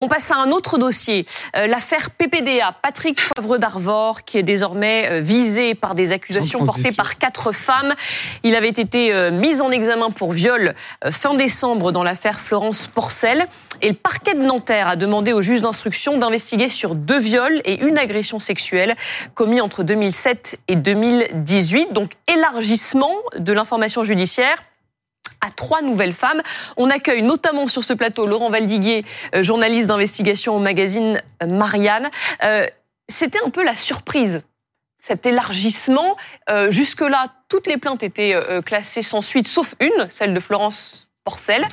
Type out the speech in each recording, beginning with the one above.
On passe à un autre dossier, euh, l'affaire PPDA, Patrick Poivre d'Arvor, qui est désormais euh, visé par des accusations portées par quatre femmes. Il avait été euh, mis en examen pour viol fin décembre dans l'affaire Florence Porcel. Et le parquet de Nanterre a demandé au juge d'instruction d'investiguer sur deux viols et une agression sexuelle commis entre 2007 et 2018. Donc élargissement de l'information judiciaire à trois nouvelles femmes. On accueille notamment sur ce plateau Laurent Valdiguier, euh, journaliste d'investigation au magazine euh, Marianne. Euh, c'était un peu la surprise cet élargissement. Jusque-là, toutes les plaintes étaient classées sans suite, sauf une, celle de Florence Porcel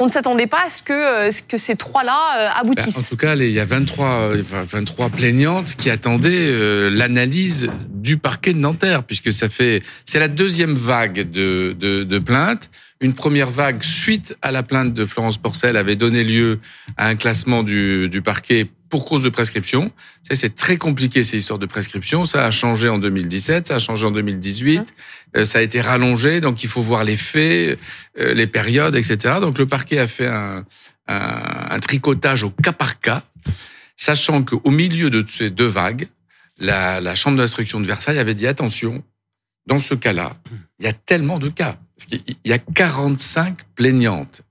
on ne s'attendait pas à ce que, euh, que ces trois-là euh, aboutissent. Ben, en tout cas, il y a 23, 23 euh, plaignantes qui attendaient l'analyse du parquet de Nanterre, puisque ça fait, c'est la deuxième vague de, de, de plaintes. Une première vague suite à la plainte de Florence Porcel avait donné lieu à un classement du, du parquet pour cause de prescription. C'est très compliqué ces histoires de prescription. Ça a changé en 2017, ça a changé en 2018, hein euh, ça a été rallongé. Donc il faut voir les faits, euh, les périodes, etc. Donc le parquet a fait un, un, tricotage au cas par cas, sachant qu'au milieu de ces deux vagues, la, la chambre d'instruction de Versailles avait dit attention, dans ce cas-là, il y a tellement de cas. Parce qu'il y a 45 plaignantes.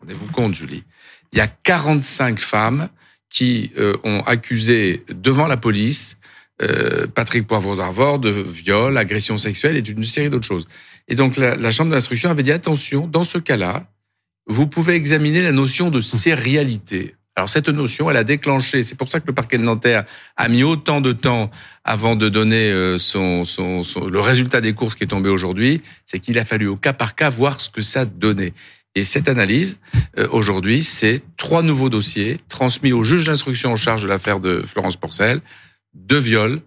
Rendez-vous compte, Julie. Il y a 45 femmes qui euh, ont accusé devant la police euh, Patrick Poivre d'Arvor de viol, agression sexuelle et d'une série d'autres choses. Et donc la, chambre d'instruction avait dit attention, dans ce cas-là, vous pouvez examiner la notion de sérialité. Alors cette notion, elle a déclenché, c'est pour ça que le parquet de Nanterre a mis autant de temps avant de donner euh, son le résultat des courses qui est tombé aujourd'hui, c'est qu'il a fallu au cas par cas voir ce que ça donnait. Et cette analyse, euh, aujourd'hui, c'est trois nouveaux dossiers transmis au juge d'instruction en charge de l'affaire de Florence Porcel, deux viols,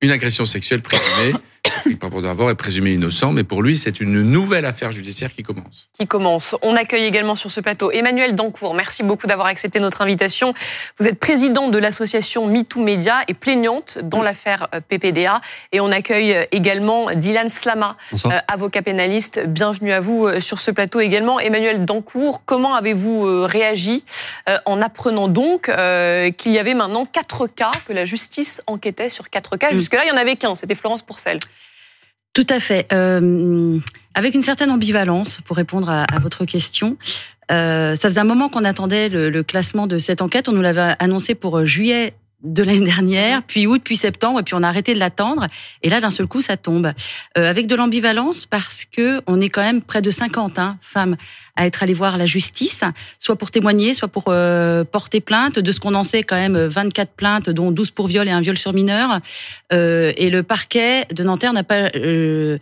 une agression sexuelle présumée Patrick d'avoir est présumé innocent, mais pour lui, c'est une nouvelle affaire judiciaire qui commence. Qui commence. On accueille également sur ce plateau Emmanuel Dancourt. Merci beaucoup d'avoir accepté notre invitation. Vous êtes président de l'association MeToo Media et plaignante dans l'affaire euh, PPDA. Et on accueille euh, également Dylan Slama, euh, avocat pénaliste. Bienvenue à vous sur ce plateau également. Emmanuel Dancourt, comment avez-vous réagi en apprenant donc qu'il y avait maintenant quatre cas, que la justice enquêtait sur quatre cas? Jusque-là, il n'y en avait qu'un, c'était Florence Pourcel. Tout à fait. Euh, avec une certaine ambivalence, pour répondre à, votre question. Euh, ça faisait un moment qu'on attendait le, le, classement de cette enquête. On nous l'avait annoncé pour juillet de l'année dernière, puis août, puis septembre, et puis on a arrêté de l'attendre. Et là, d'un seul coup, ça tombe. Euh, avec de l'ambivalence, parce que on est quand même près de 50 hein, femmes à être allées voir la justice, soit pour témoigner, soit pour euh, porter plainte. De ce qu'on en sait, quand même 24 plaintes, dont 12 pour viol et un viol sur mineur. Euh, et le parquet de Nanterre n'a pas euh,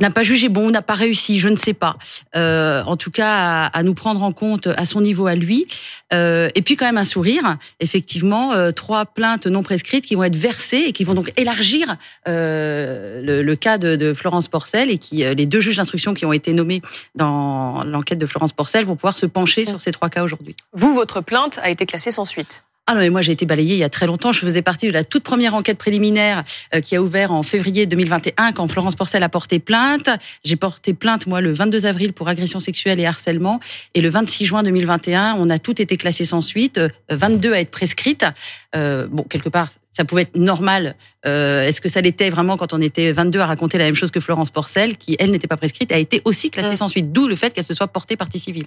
n'a pas jugé bon, n'a pas réussi, je ne sais pas. Euh, en tout cas, à, nous prendre en compte à son niveau à lui. Euh, et puis quand même un sourire, effectivement, euh, trois plaintes non prescrites qui vont être versées et qui vont donc élargir le, le, cas de, de, Florence Porcel et qui les deux juges d'instruction qui ont été nommés dans l'enquête de Florence Porcel vont pouvoir se pencher sur ces trois cas aujourd'hui. Vous, votre plainte a été classée sans suite. Ah non, mais moi j'ai été balayée il y a très longtemps. Je faisais partie de la toute première enquête préliminaire euh, qui a ouvert en février 2021 quand Florence Porcel a porté plainte. J'ai porté plainte moi le 22 avril pour agression sexuelle et harcèlement et le 26 juin 2021, on a tout été classé sans suite, 22 à être prescrites. Euh, bon, quelque part, ça pouvait être normal. Euh, Est-ce que ça l'était vraiment quand on était 22 à raconter la même chose que Florence Porcel, qui elle n'était pas prescrite, a été aussi classée mmh. sans suite, d'où le fait qu'elle se soit portée partie civile.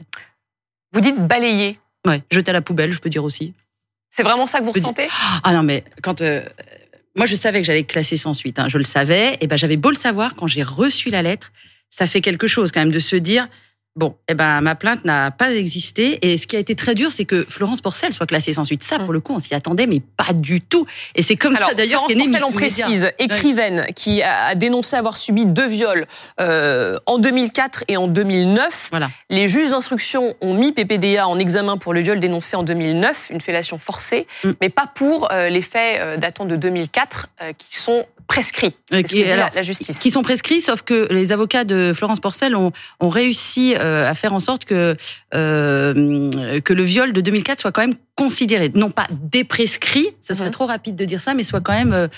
Vous dites balayer. Ouais, jeter à la poubelle, je peux dire aussi. C'est vraiment ça que vous ressentez? Ah non, mais quand euh, moi je savais que j'allais classer sans suite, hein, je le savais, et ben j'avais beau le savoir quand j'ai reçu la lettre, ça fait quelque chose quand même de se dire Bon, eh ben ma plainte n'a pas existé et ce qui a été très dur, c'est que Florence Porcel soit classée sans suite. Ça, pour le coup, on s'y attendait, mais pas du tout. Et c'est comme ça d'ailleurs qu'est Porcel, on précise, écrivaine qui a dénoncé avoir subi deux viols euh, en 2004 et en 2009. Voilà. Les juges d'instruction ont mis PPDA en examen pour le viol dénoncé en 2009, une fellation forcée, mm. mais pas pour euh, les faits euh, datant de 2004 euh, qui sont prescrits. Qui, la, justice. Qui sont prescrits, sauf que les avocats de Florence Porcel ont, ont réussi à faire en sorte que que le viol de 2004 soit quand même considéré, non pas déprescrit, ce serait trop rapide de dire ça, mais soit quand même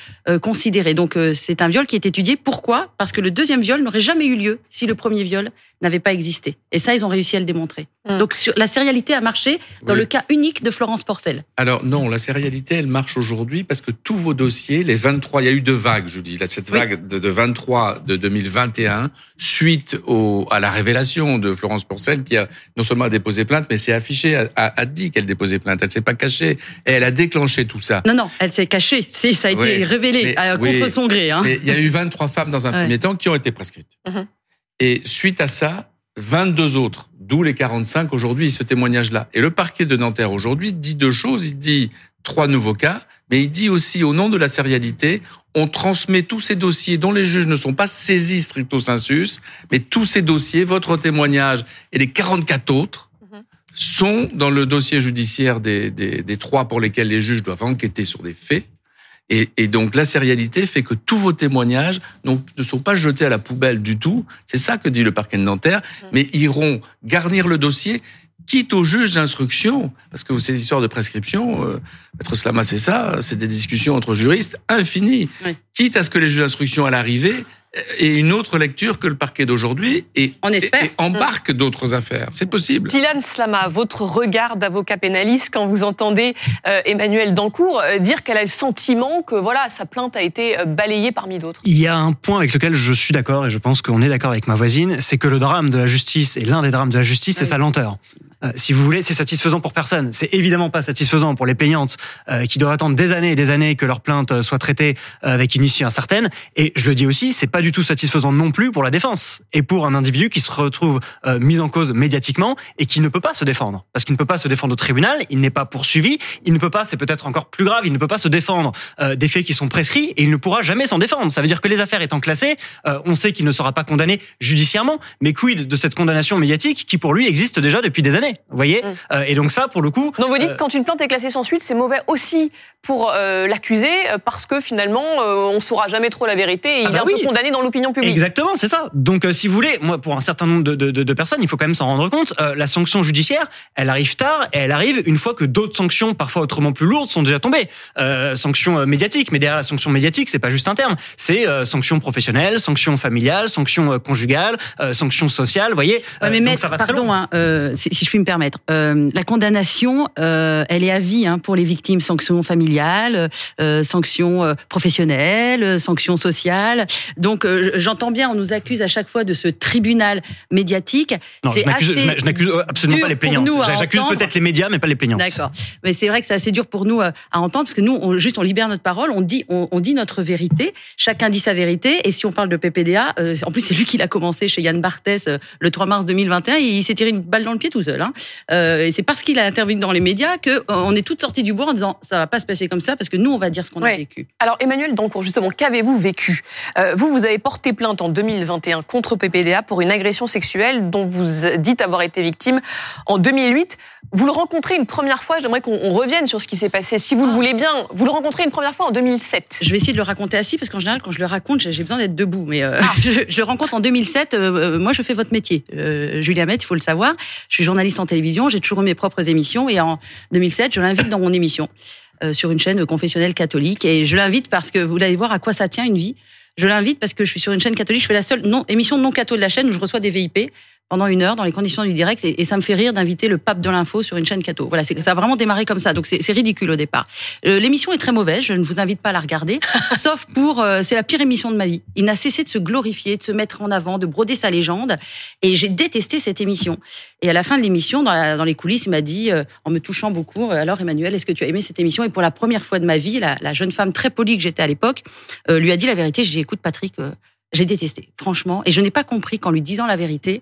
considéré. Donc c'est un viol qui est étudié. Pourquoi? Parce que le deuxième viol n'aurait jamais eu lieu si le premier viol n'avait pas existé. Et ça, ils ont réussi à le démontrer. Mm. Donc sur, la sérialité a marché dans le cas unique de Florence Porcel. Alors non, la sérialité, elle marche aujourd'hui parce que tous vos dossiers, les 23, il y a eu deux vagues, je dis, là, cette vague de, 23 de 2021, suite au, à la révélation de Florence Porcel, qui a non seulement déposé plainte, mais s'est affichée, a, a, dit qu'elle déposait plainte. Elle s'est pas cachée et elle a déclenché tout ça. Non, non, elle s'est cachée. Si, ça a été révélé contre son gré. Hein. il y a eu 23 femmes dans un premier temps qui ont été prescrites. Mm-hmm. Et suite à ça, 22 autres, d'où les 45 aujourd'hui, ce témoignage-là. Et le parquet de Nanterre aujourd'hui dit deux choses. Il dit trois nouveaux cas, mais il dit aussi au nom de la sérialité, on transmet tous ces dossiers dont les juges ne sont pas saisis stricto sensus, mais tous ces dossiers, votre témoignage et les 44 autres, mhm. sont dans le dossier judiciaire des, des, des trois pour lesquels les juges doivent enquêter sur des faits. Et, et, donc la sérialité fait que tous vos témoignages donc, ne sont pas jetés à la poubelle du tout. C'est ça que dit le parquet de Nanterre, mmh. mais iront garnir le dossier, quitte au juge d'instruction, parce que ces histoires de prescription, euh, Maître Slama, c'est ça, c'est des discussions entre juristes infinies. Quitte à ce que les juges d'instruction à l'arrivée et une autre lecture que le parquet d'aujourd'hui et, On espère. embarque d'autres affaires. C'est possible. Dylan Slama, votre regard d'avocat pénaliste quand vous entendez euh, Emmanuel Dancourt euh, dire qu'elle a le sentiment que voilà sa plainte a été euh, balayée parmi d'autres. Il y a un point avec lequel je suis d'accord et je pense qu'on est d'accord avec ma voisine, c'est que le drame de la justice et l'un des drames de la justice, c'est sa lenteur. Euh, si vous voulez, c'est satisfaisant pour personne. C'est évidemment pas satisfaisant pour les plaignantes euh, qui doivent attendre des années et des années que leur plainte soit traitée avec une issue incertaine. Et je le dis aussi, c'est pas du tout satisfaisant non plus pour la défense et pour un individu qui se retrouve mis en cause médiatiquement et qui ne peut pas se défendre parce qu'il ne peut pas se défendre au tribunal, il n'est pas poursuivi, il ne peut pas, c'est peut-être encore plus grave, il ne peut pas se défendre des faits qui sont prescrits et il ne pourra jamais s'en défendre. Ça veut dire que les affaires étant classées, on sait qu'il ne sera pas condamné judiciairement, mais quid de cette condamnation médiatique qui pour lui existe déjà depuis des années. Vous voyez mm. euh, Et donc ça, pour le coup. Donc vous dites euh, quand une plainte est classée sans suite, c'est mauvais aussi pour euh, l'accusé parce que finalement, on saura jamais trop la vérité et ah il bah est un peu condamné dans l'opinion publique. Exactement, c'est ça. Donc si vous voulez, moi, pour un certain nombre de, de, de personnes, il faut quand même s'en rendre compte. la sanction judiciaire, elle arrive tard et elle arrive une fois que d'autres sanctions, parfois autrement plus lourdes, sont déjà tombées. sanctions médiatiques, mais derrière la sanction médiatique, c'est pas juste un terme. C'est sanctions professionnelles, sanctions familiales, sanctions conjugales, sanctions sociales. Vous voyez. mais maître, pardon, hein, si je puis me permettre. Euh, la condamnation, euh, elle est à vie hein, pour les victimes. Sanctions familiales, euh, sanctions professionnelles, sanctions sociales. Donc, j'entends bien, on nous accuse à chaque fois de ce tribunal médiatique. Non, je n'accuse absolument pas les plaignants. J'accuse peut-être les médias, mais pas les plaignants. D'accord. Mais c'est vrai que c'est assez dur pour nous à entendre, parce que nous, on, juste, on libère notre parole, on dit, on, dit notre vérité. Chacun dit sa vérité. Et si on parle de PPDA, en plus, c'est lui qui l'a commencé chez Yann Barthès le 3 mars 2021. Et il s'est tiré une balle dans le pied tout seul. Hein. Euh, et c'est parce qu'il a intervenu dans les médias qu'on euh, est toutes sorties du bois en disant ça va pas se passer comme ça parce que nous on va dire ce qu'on a vécu. Alors Emmanuel Dancourt, justement, qu'avez-vous vécu? Euh, Vous, vous avez porté plainte en 2021 contre PPDA pour une agression sexuelle dont vous dites avoir été victime en 2008. Vous le rencontrez une première fois, j'aimerais qu'on revienne sur ce qui s'est passé, si vous le ah. voulez bien. Vous le rencontrez une première fois en 2007. Je vais essayer de le raconter assis, parce qu'en général, quand je le raconte, j'ai besoin d'être debout. Mais ah. je, le rencontre en 2007. moi, je fais votre métier. Julia Met, il faut le savoir. Je suis journaliste en télévision, j'ai toujours mes propres émissions. Et en 2007, je l'invite dans mon émission euh, sur une chaîne confessionnelle catholique. Et je l'invite parce que vous allez voir à quoi ça tient une vie. Je l'invite parce que je suis sur une chaîne catholique. Je fais la seule non, émission non catho de la chaîne où je reçois des VIP pendant une heure dans les conditions du direct et, ça me fait rire d'inviter le pape de l'info sur une chaîne catho. Voilà, ça a vraiment démarré comme ça, donc c'est ridicule au départ. Euh, l'émission est très mauvaise, je ne vous invite pas à la regarder, sauf pour euh, c'est la pire émission de ma vie. Il n'a cessé de se glorifier, de se mettre en avant, de broder sa légende, et j'ai détesté cette émission. Et à la fin de l'émission, dans, dans, les coulisses, il m'a dit, euh, en me touchant beaucoup, alors Emmanuel, est-ce que tu as aimé cette émission? Et pour la première fois de ma vie, la, la jeune femme très polie que j'étais à l'époque lui a dit la vérité. Je dit, écoute Patrick, j'ai détesté, franchement, et je n'ai pas compris qu'en lui disant la vérité,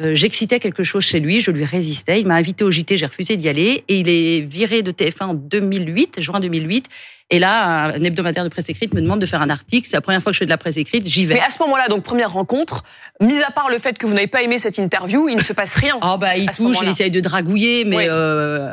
euh, j'excitais quelque chose chez lui, je lui résistais. Il m'a invité au JT, j'ai refusé d'y aller. Et il est viré de TF1 en 2008, juin 2008. Et là, un hebdomadaire de presse écrite me demande de faire un article. C'est la première fois que je fais de la presse écrite. J'y vais. Mais à ce moment-là, donc première rencontre, mis à part le fait que vous n'avez pas aimé cette interview, il ne se passe rien. Oh bah il touche, il essaye de dragouiller, mais euh,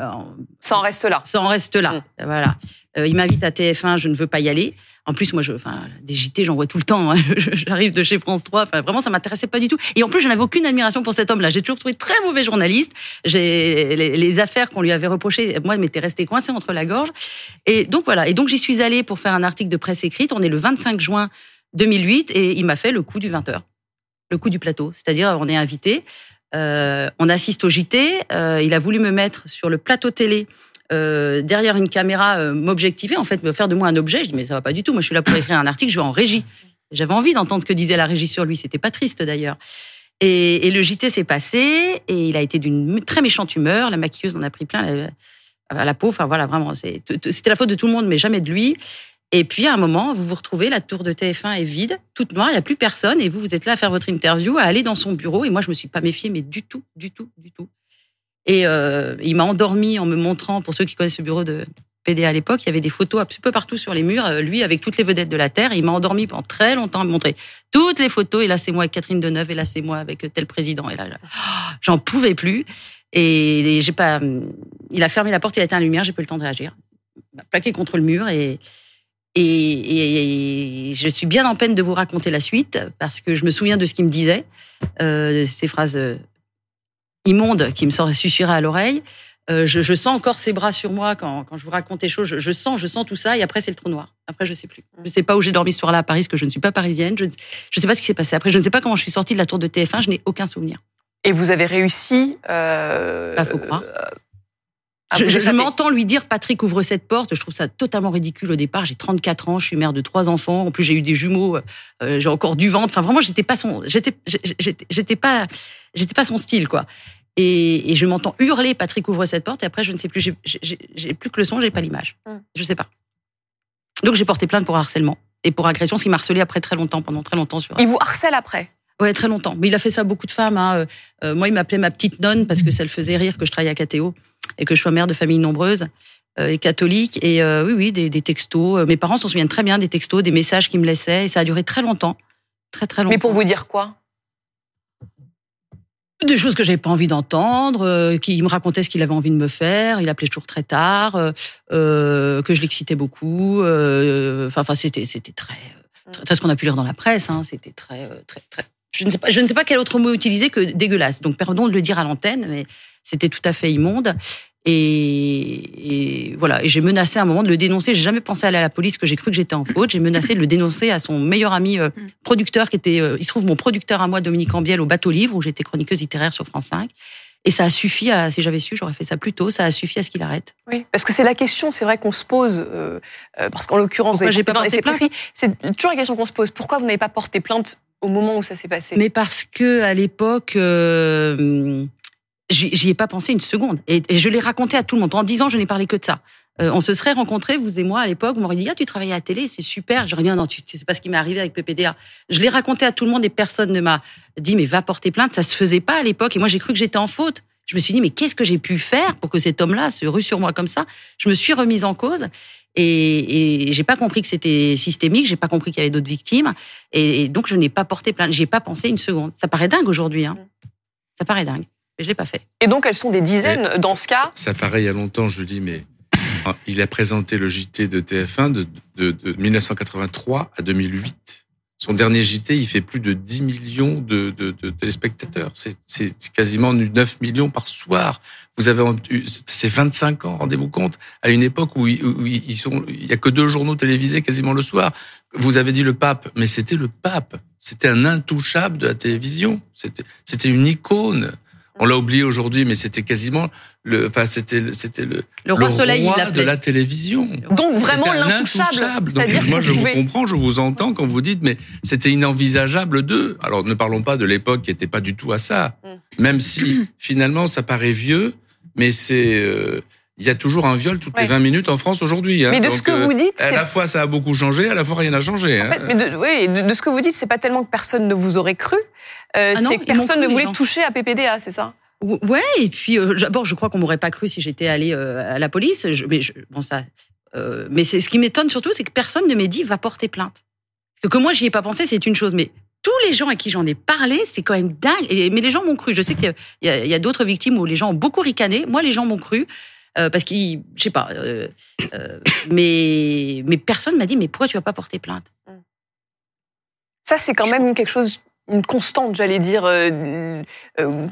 ça en reste là. Ça en reste là. Mm. Voilà. Euh, il m'invite à TF1, je ne veux pas y aller. En plus, moi, je, enfin, des JT, j'en vois tout le temps. Hein. J'arrive de chez France 3. Enfin, vraiment, ça m'intéressait pas du tout. Et en plus, je n'avais aucune admiration pour cet homme-là. J'ai toujours trouvé très mauvais journaliste. Les, affaires qu'on lui avait reprochées, moi, m'étaient restées coincées entre la gorge. Et donc voilà. Et donc, j'y suis allée pour faire un article de presse écrite. On est le 25 juin 2008 et il m'a fait le coup du 20 h le coup du plateau. C'est-à-dire, on est invité, euh, on assiste au JT. Euh, il a voulu me mettre sur le plateau télé euh, derrière une caméra euh, m'objectiver, en fait, me faire de moi un objet. Je dis mais ça va pas du tout. Moi, je suis là pour écrire un article. Je vais en régie. J'avais envie d'entendre ce que disait la régie sur lui. C'était pas triste d'ailleurs. Et, le JT s'est passé et il a été d'une très méchante humeur. La maquilleuse en a pris plein la, à la peau. Enfin voilà, vraiment, c'était la faute de tout le monde, mais jamais de lui. Et puis à un moment, vous vous retrouvez, la tour de TF1 est vide, toute noire, il n'y a plus personne, et vous, vous êtes là à faire votre interview, à aller dans son bureau. Et moi, je me suis pas méfiée, mais du tout, du tout, du tout. Et euh, il m'a endormi en me montrant, pour ceux qui connaissent ce bureau de PDA à l'époque, il y avait des photos un peu partout sur les murs, euh, lui avec toutes les vedettes de la Terre. il m'a endormi pendant très longtemps à me montrer toutes les photos. Et là, c'est moi avec Catherine Deneuve, et là, c'est moi avec tel président. Et là, j'en pouvais plus. Et, j'ai pas. Il a fermé la porte, il a éteint la lumière, j'ai pas eu le temps de réagir. Il m'a plaqué contre le mur et, et, je suis bien en peine de vous raconter la suite parce que je me souviens de ce qu'il me disait, euh, ces phrases immonde qui me susurrait à l'oreille. Euh, je, sens encore ses bras sur moi quand, je vous raconte les choses. Je, sens, je sens tout ça. Et après, c'est le trou noir. Après, je sais plus. Je sais pas où j'ai dormi ce soir-là à Paris, parce que je ne suis pas parisienne. Je ne sais pas ce qui s'est passé après. Je ne sais pas comment je suis sortie de la tour de TF1. Je n'ai aucun souvenir. Et vous avez réussi. Euh, bah, faut croire. je, m'entends lui dire Patrick ouvre cette porte. Je trouve ça totalement ridicule au départ. J'ai 34 ans, je suis mère de trois enfants. En plus, j'ai eu des jumeaux. Euh, j'ai encore du ventre. Enfin, vraiment, j'étais pas son. J'étais, j'étais pas j'étais pas son style, quoi. Et, je m'entends hurler Patrick ouvre cette porte et après je ne sais plus j'ai plus que le son j'ai pas l'image. Je hum. je sais pas. Donc j'ai porté plainte pour harcèlement et pour agression ce qui m'a harcelé après très longtemps pendant très longtemps sur il vous harcèle après? Ouais très longtemps. Mais il a fait ça à beaucoup de femmes hein. Euh, euh, moi il m'appelait ma petite nonne parce que ça le faisait rire que je travaille à KTO et que je sois mère de famille nombreuse euh, et catholique. Et oui oui des, des textos mes parents s'en souviennent très bien des textos des messages qu'ils me laissaient et ça a duré très longtemps. Très très longtemps mais pour vous dire quoi? Des choses que j'avais pas envie d'entendre, euh, qui me racontait ce qu'il avait envie de me faire. Il appelait toujours très tard, euh, euh que je l'excitais beaucoup. Euh, enfin, c'était très, très, ce qu'on a pu lire dans la presse. Hein, c'était très très très. Je ne sais pas, je ne sais pas quel autre mot utiliser que dégueulasse. Donc pardon de le dire à l'antenne, mais c'était tout à fait immonde. Et, voilà, et j'ai menacé à un moment de le dénoncer. J'ai jamais pensé aller à la police, que j'ai cru que j'étais en faute. J'ai menacé de le dénoncer à son meilleur ami euh, mm. producteur, qui était, euh, il se trouve mon producteur à moi, Dominique Ambiel, au Bateau Livre, où j'étais chroniqueuse littéraire sur France 5. Et ça a suffi à, si j'avais su, j'aurais fait ça plus tôt, ça a suffi à ce qu'il arrête. Oui, parce que c'est la question, c'est vrai qu'on se pose, euh, parce qu'en l'occurrence, j'ai pas porté plainte. C'est toujours la question qu'on se pose. Pourquoi vous n'avez pas porté plainte au moment où ça s'est passé? Mais parce que à l'époque, J'y ai pas pensé une seconde. Et, je l'ai raconté à tout le monde. En dix ans, je n'ai parlé que de ça. Euh, on se serait rencontrés, vous et moi, à l'époque. Vous m'auriez dit, ah, tu travaillais à la télé, c'est super. J'aurais dit, non, non, tu sais pas ce qui m'est arrivé avec PPDA. Je l'ai raconté à tout le monde et personne ne m'a dit, mais va porter plainte. Ça se faisait pas à l'époque. Et moi, j'ai cru que j'étais en faute. Je me suis dit, mais qu'est-ce que j'ai pu faire pour que cet homme-là se rue sur moi comme ça? Je me suis remise en cause. Et, et j'ai pas compris que c'était systémique, j'ai pas compris qu'il y avait d'autres victimes, et, donc je n'ai pas porté plainte. J'ai pas pensé une seconde. Ça paraît dingue aujourd'hui, hein. Ça paraît dingue je l'ai pas fait. Et donc, elles sont des dizaines dans ce cas Ça, paraît il y a longtemps, je dis, mais ah, il a présenté le JT de TF1 de, de, 1983 à 2008. Son dernier JT, il fait plus de 10 millions de, téléspectateurs. C'est quasiment 9 millions par soir. Vous avez, c'est 25 ans, rendez-vous compte, à une époque où, ils sont, il y a que deux journaux télévisés quasiment le soir. Vous avez dit le pape, mais c'était le pape. C'était un intouchable de la télévision. C'était une icône. On l'a oublié aujourd'hui, mais c'était quasiment le, enfin c'était c'était le, le roi, soleil, de la télévision. Donc vraiment l'intouchable. Donc moi je vous comprends, je vous entends quand vous dites, mais c'était inenvisageable d'eux. Alors ne parlons pas de l'époque qui n'était pas du tout à ça, mm. même si finalement ça paraît vieux, mais c'est euh, il y a toujours un viol toutes les 20 minutes en France aujourd'hui. Hein. Mais de ce que vous euh, dites, à la fois ça a beaucoup changé, à la fois rien n'a changé. En hein. fait, mais de, oui, de, ce que vous dites, c'est pas tellement que personne ne vous aurait cru, euh, ah c'est que personne ne voulait toucher à PPDA, c'est ça? Ouais, et puis euh, d'abord, je crois qu'on m'aurait pas cru si j'étais allée à la police. mais bon, ça, euh, mais c'est ce qui m'étonne surtout, c'est que personne ne m'a dit va porter plainte. Parce que moi, j'y ai pas pensé, c'est une chose, mais tous les gens à qui j'en ai parlé, c'est quand même dingue. Et, mais les gens m'ont cru. Je sais qu'il y a, y a d'autres victimes où les gens ont beaucoup ricané. Moi, les gens m'ont cru. Euh, parce qu'ils, je sais pas, euh, euh, mais, mais personne m'a dit, mais pourquoi tu vas pas porter plainte? Ça, c'est quand même quelque chose une constante, j'allais dire, euh, euh,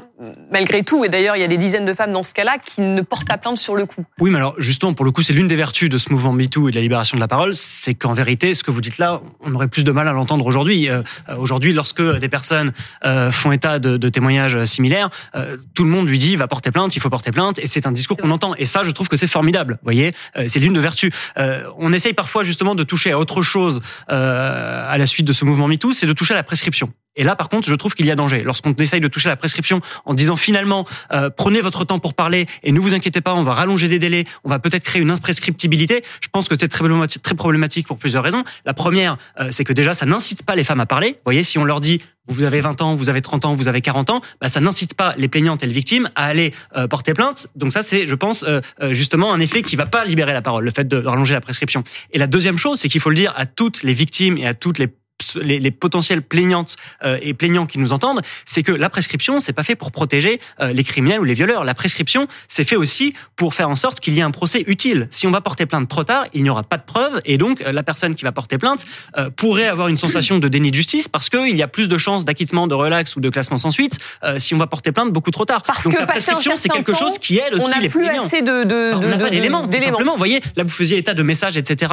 malgré tout. Et d'ailleurs, il y a des dizaines de femmes dans ce cas-là qui ne portent pas plainte sur le coup. Oui, mais alors justement, pour le coup, c'est l'une des vertus de ce mouvement MeToo et de la libération de la parole, c'est qu'en vérité, ce que vous dites là, on aurait plus de mal à l'entendre aujourd'hui. Euh, aujourd'hui, lorsque des personnes euh, font état de, de témoignages similaires, euh, tout le monde lui dit va porter plainte, il faut porter plainte, et c'est un discours qu'on entend. Et ça, je trouve que c'est formidable. Vous voyez, c'est l'une de vertus. on essaye parfois justement de toucher à autre chose à la suite de ce mouvement MeToo, c'est de toucher à la prescription. Et là, par contre, je trouve qu'il y a danger. Lorsqu'on essaye de toucher la prescription en disant finalement, euh, prenez votre temps pour parler et ne vous inquiétez pas, on va rallonger des délais, on va peut-être créer une imprescriptibilité. Je pense que c'est très problématique, pour plusieurs raisons. La première, euh, c'est que déjà, ça n'incite pas les femmes à parler. Vous voyez, si on leur dit vous avez 20 ans, vous avez 30 ans, vous avez 40 ans, bah, ça n'incite pas les plaignantes et les victimes à aller euh, porter plainte. Donc ça, c'est, je pense, euh, euh, justement un effet qui va pas libérer la parole, le fait de rallonger la prescription. Et la deuxième chose, c'est qu'il faut le dire à toutes les victimes et à toutes les les, les potentielles plaignantes euh, et plaignants qui nous entendent, c'est que la prescription, c'est pas fait pour protéger euh, les criminels ou les violeurs. La prescription, c'est fait aussi pour faire en sorte qu'il y ait un procès utile. Si on va porter plainte trop tard, il n'y aura pas de preuves et donc euh, la personne qui va porter plainte pourrait avoir une sensation de déni de justice parce qu'il y a plus de chances d'acquittement, de relax ou de classement sans suite si on va porter plainte beaucoup trop tard. Parce donc que la prescription, c'est quelque temps, chose qui aide aussi on n'a les plus plaignants. assez de, de, Alors, de, on n'a pas de- d'éléments, simplement. Vous voyez, là, vous faisiez état de messages, etc.,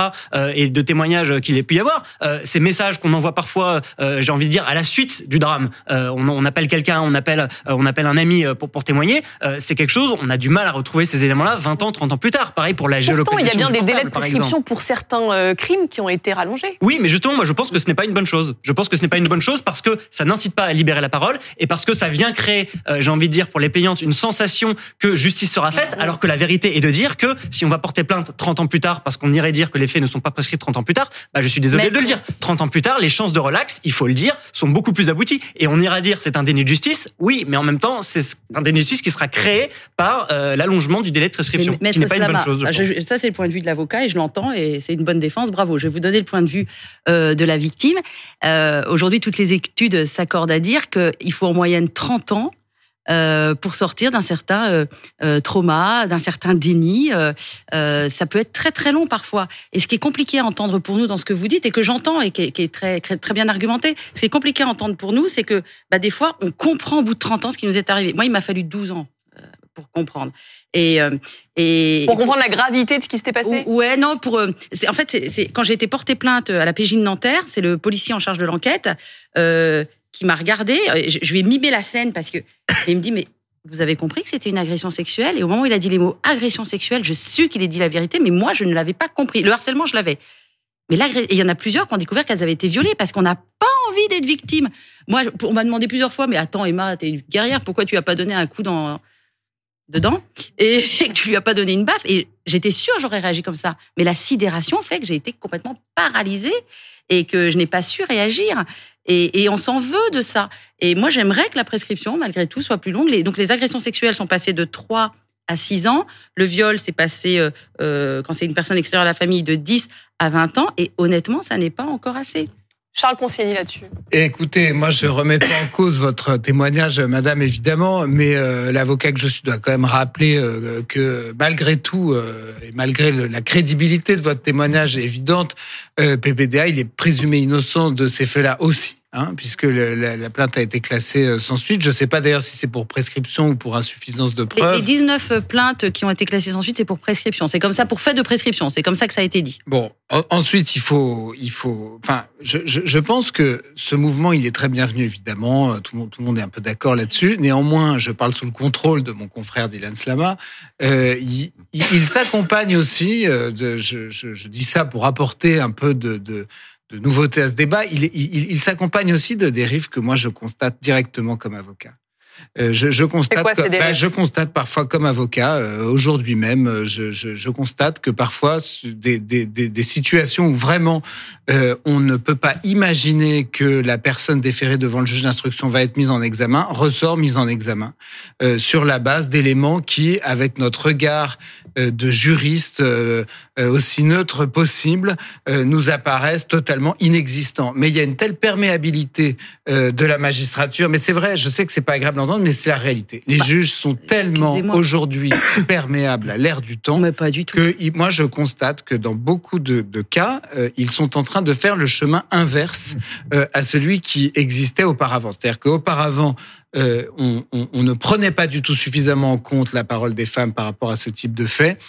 et de témoignages qu'il ait pu y avoir. Ces messages qu'on envoie parfois, euh, j'ai envie de dire, à la suite du drame. Euh, on, on appelle quelqu'un, on appelle, euh, on appelle un ami pour, pour témoigner. C'est quelque chose, on a du mal à retrouver ces éléments-là 20 ans, 30 ans plus tard. Pareil pour la Pourtant, il y a géolocalisation bien des délais de prescription pour certains crimes qui ont été rallongés. Oui, mais justement, moi, je pense que ce n'est pas une bonne chose. Je pense que ce n'est pas une bonne chose parce que ça n'incite pas à libérer la parole et parce que ça vient créer, j'ai envie de dire, pour les plaignantes, une sensation que justice sera faite, alors que la vérité est de dire que si on va porter plainte 30 ans plus tard, parce qu'on irait dire que les faits ne sont pas prescrits 30 ans plus tard, bah, je suis désolé Mais- de le dire. 30 ans plus tard, les chances de relax, il faut le dire, sont beaucoup plus abouties. Et on ira dire c'est un déni de justice, oui, mais en même temps, c'est un déni de justice qui sera créé par euh, l'allongement du délai de prescription, Mais, qui n'est pas une bonne chose. je je- pense. ça, c'est le point de vue de l'avocat et je l'entends et c'est une bonne défense. Bravo. Je vais vous donner le point de vue euh, de la victime. Euh, Aujourd'hui, toutes les études s'accordent à dire qu'il faut en moyenne 30 ans euh, pour sortir d'un certain euh, euh, trauma, d'un certain déni. Euh, ça peut être très très long parfois. Et ce qui est compliqué à entendre pour nous dans ce que vous dites et que j'entends et qui est, qui est très, très très bien argumenté, ce qui est compliqué à entendre pour nous, c'est que bah, des fois, on comprend au bout de 30 ans ce qui nous est arrivé. Moi, il m'a fallu 12 ans pour comprendre. Et, et Pour comprendre la gravité de ce qui s'était passé? Ou- Ouais, non, pour. en fait, c'est quand j'ai été portée plainte à la PJ de Nanterre, c'est le policier en charge de l'enquête euh, qui m'a regardé. euh, Je, je lui ai mimé la scène parce que il me dit mais vous avez compris que c'était une agression sexuelle? Et au moment où il a dit les mots agression sexuelle, je suis qu'il ait dit la vérité, mais moi je ne l'avais pas compris. Le harcèlement, je l'avais. Mais il y en a plusieurs qui ont découvert qu'elles avaient été violées parce qu'on n'a pas envie d'être victime. Moi, on m'a demandé plusieurs fois, mais attends Emma, t'es une guerrière, pourquoi tu as pas donné un coup dans dedans? Et que tu lui as pas donné une baffe? Et j'étais sûre j'aurais réagi comme ça. Mais la sidération fait que j'ai été complètement paralysée et que je n'ai pas su réagir. Et, on s'en veut de ça. Et moi, j'aimerais que la prescription, malgré tout, soit plus longue. Donc, les agressions sexuelles sont passées de 3 à 6 ans. Le viol, c'est passé, euh, euh, quand c'est une personne extérieure à la famille, de 10 à 20 ans. Et honnêtement, ça n'est pas encore assez. Charles Consiani là-dessus. Écoutez, moi je remets en cause votre témoignage, madame, évidemment, mais euh, l'avocat que je suis doit quand même rappeler euh, que malgré tout, euh, et malgré la crédibilité de votre témoignage évidente, PPDA, il est présumé innocent de ces faits-là aussi. Hein, puisque le- la, la plainte a été classée euh, sans suite. Je ne sais pas d'ailleurs si c'est pour prescription ou pour insuffisance de Les, preuves. les 19 plaintes qui ont été classées sans suite, c'est pour prescription. C'est comme ça, pour fait de prescription. C'est comme ça que ça a été dit. Bon, en- ensuite, il faut, il faut, enfin, je, je, je pense que ce mouvement, il est très bienvenu, évidemment. Euh, Tout le monde, tout le monde est un peu d'accord là-dessus. Néanmoins, je parle sous le contrôle de mon confrère Dylan Slama. Euh, il il, il s'accompagne aussi, euh, de, je, je, je dis ça pour apporter un peu de, de, de nouveauté à ce débat. Il, il, il, il s'accompagne aussi de dérives que moi je constate directement comme avocat. Euh, je, je constate, quoi, que- bah, je constate parfois comme avocat, euh, aujourd'hui même, euh, je, je, je constate que parfois des, des, des, des situations où vraiment euh, on ne peut pas imaginer que la personne déférée devant le juge d'instruction va être mise en examen, ressort mise en examen euh, sur la base d'éléments qui, avec notre regard de juristes euh, aussi neutres possible nous apparaissent totalement inexistants. Mais il y a une telle perméabilité de la magistrature. Mais c'est vrai, je sais que c'est pas agréable d'entendre, mais c'est la réalité. Les bah, juges sont tellement aujourd'hui perméables à l'ère du temps mais pas du tout. que moi je constate que dans beaucoup de, de cas, ils sont en train de faire le chemin inverse à celui qui existait auparavant. C'est-à-dire qu'auparavant, euh, on, on, on, ne prenait pas du tout suffisamment en compte la parole des femmes par rapport à ce type de fait.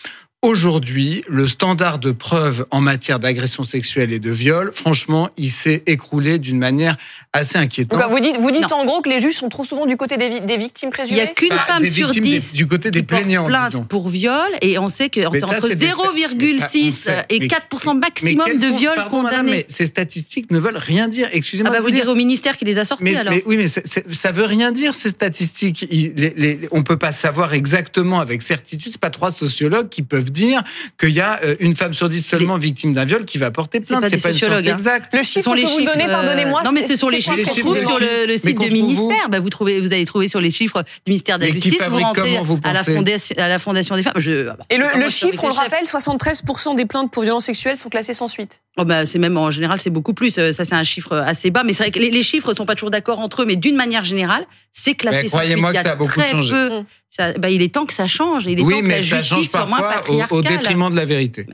Aujourd'hui, le standard de preuve en matière d'agression sexuelle et de viol, franchement, il s'est écroulé d'une manière assez inquiétante. vous dites, vous dites en gros que les juges sont trop souvent du côté des, des victimes présumées. Il n'y a qu'une bah, femme sur dix du côté des plaignants, pour viol, et on sait que entre 0,6 et 4 maximum de viols condamnés. mais ces statistiques ne veulent rien dire. Excusez-moi. Ah bah vous dire. au ministère qui les a sortis alors. oui, mais ça veut rien dire ces statistiques. On les, les, on peut pas savoir exactement avec certitude. C'est pas trois sociologues qui peuvent dire qu'il y a euh, une femme sur dix seulement victime d'un viol qui va porter plainte. C'est pas, pas une science hein. exacte. Le chiffre que vous donnez, pardonnez-moi. Non, mais ce sont les chiffres qu'on trouve sur le, site du ministère. Bah, vous trouvez, vous allez trouver sur les chiffres du ministère de la Justice. Vous rentrez à la fondation, à la fondation des femmes. Je, Et le, chiffre, on le rappelle, 73% des plaintes pour violences sexuelles sont classées sans suite. Oh bah, c'est même en général, c'est beaucoup plus. Euh, ça, c'est un chiffre assez bas. Mais c'est vrai que les, chiffres sont pas toujours d'accord entre eux, mais d'une manière générale, c'est classé sans suite. Croyez-moi que ça a beaucoup changé. Ça, bah, il est temps que ça change. Il est oui, temps que la justice soit moins Au, détriment de la vérité.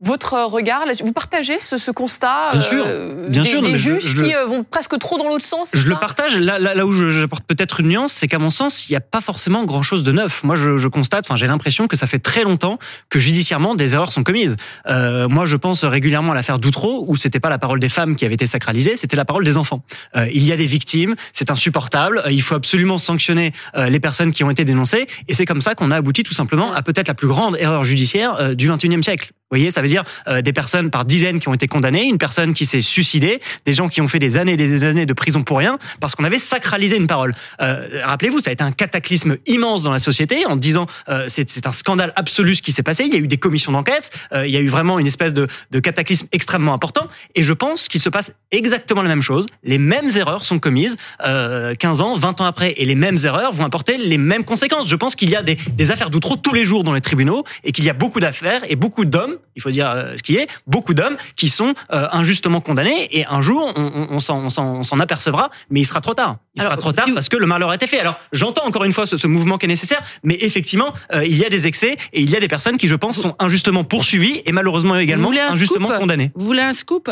Votre regard, vous partagez ce, ce constat Bien sûr, euh, bien des, sûr. Des juges qui euh, vont presque trop dans l'autre sens. Je le partage. Là, là, là où j'apporte peut-être une nuance, c'est qu'à mon sens, il n'y a pas forcément grand-chose de neuf. Moi, je, je constate, enfin, j'ai l'impression que ça fait très longtemps que judiciairement des erreurs sont commises. Euh, moi, je pense régulièrement à l'affaire Doutreau, où c'était pas la parole des femmes qui avait été sacralisée, c'était la parole des enfants. Euh, il y a des victimes, c'est insupportable. Il faut absolument sanctionner les personnes qui ont été dénoncées, et c'est comme ça qu'on a abouti tout simplement à peut-être la plus grande erreur judiciaire du 21e siècle. Vous voyez, ça veut dire euh, des personnes par dizaines qui ont été condamnées, une personne qui s'est suicidée, des gens qui ont fait des années et des années de prison pour rien parce qu'on avait sacralisé une parole. Euh, Rappelez-vous, ça a été un cataclysme immense dans la société en disant euh, c'est un scandale absolu ce qui s'est passé. Il y a eu des commissions d'enquête, euh, il y a eu vraiment une espèce de, cataclysme extrêmement important. Et je pense qu'il se passe exactement la même chose. Les mêmes erreurs sont commises euh, 15 ans, 20 ans après, et les mêmes erreurs vont apporter les mêmes conséquences. Je pense qu'il y a des, des affaires d'outreau tous les jours dans les tribunaux et qu'il y a beaucoup d'affaires et beaucoup d'hommes il faut dire euh, ce qui est, beaucoup d'hommes qui sont euh, injustement condamnés et un jour on, on, s'en apercevra, mais il sera trop tard. Il sera trop tard parce que le malheur a été fait. Alors j'entends encore une fois ce, mouvement qui est nécessaire, mais effectivement euh, il y a des excès et il y a des personnes qui je pense sont injustement poursuivies et malheureusement également injustement condamnées. Vous voulez un scoop?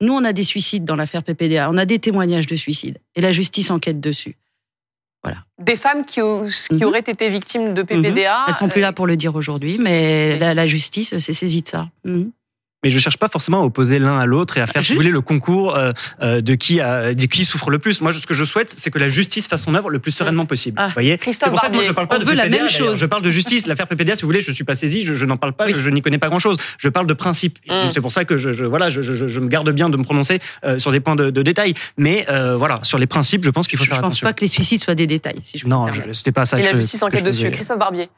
Nous on a des suicides dans l'affaire PPDA, on a des témoignages de suicides et la justice enquête dessus. Des femmes qui, qui mhm. auraient été victimes de PPDA. Mhm. Elles sont plus là pour le dire aujourd'hui, mais la, justice s'est saisie de ça. Mhm mais je cherche pas forcément à opposer l'un à l'autre et à faire, si vous voulez, le concours euh, euh, de qui a, de qui souffre le plus. Moi, ce que je souhaite, c'est que la justice fasse son œuvre le plus sereinement possible. Ah, vous voyez, c'est pour ça que moi je parle pas On de veut PPDA, la même chose. Je parle de justice. L'affaire PPDA, si vous voulez, je suis pas saisi, je, je n'en parle pas, je, n'y connais pas grand chose. Je parle de principe. Mm. C'est pour ça que je, je voilà, je, je, me garde bien de me prononcer euh, sur des points de, de détail. Mais euh, voilà, sur les principes, je pense qu'il faut faire attention. Je pense pas que les suicides soient des détails. Si je non, c'était pas ça. Et la justice enquête dessus. Christophe Barbier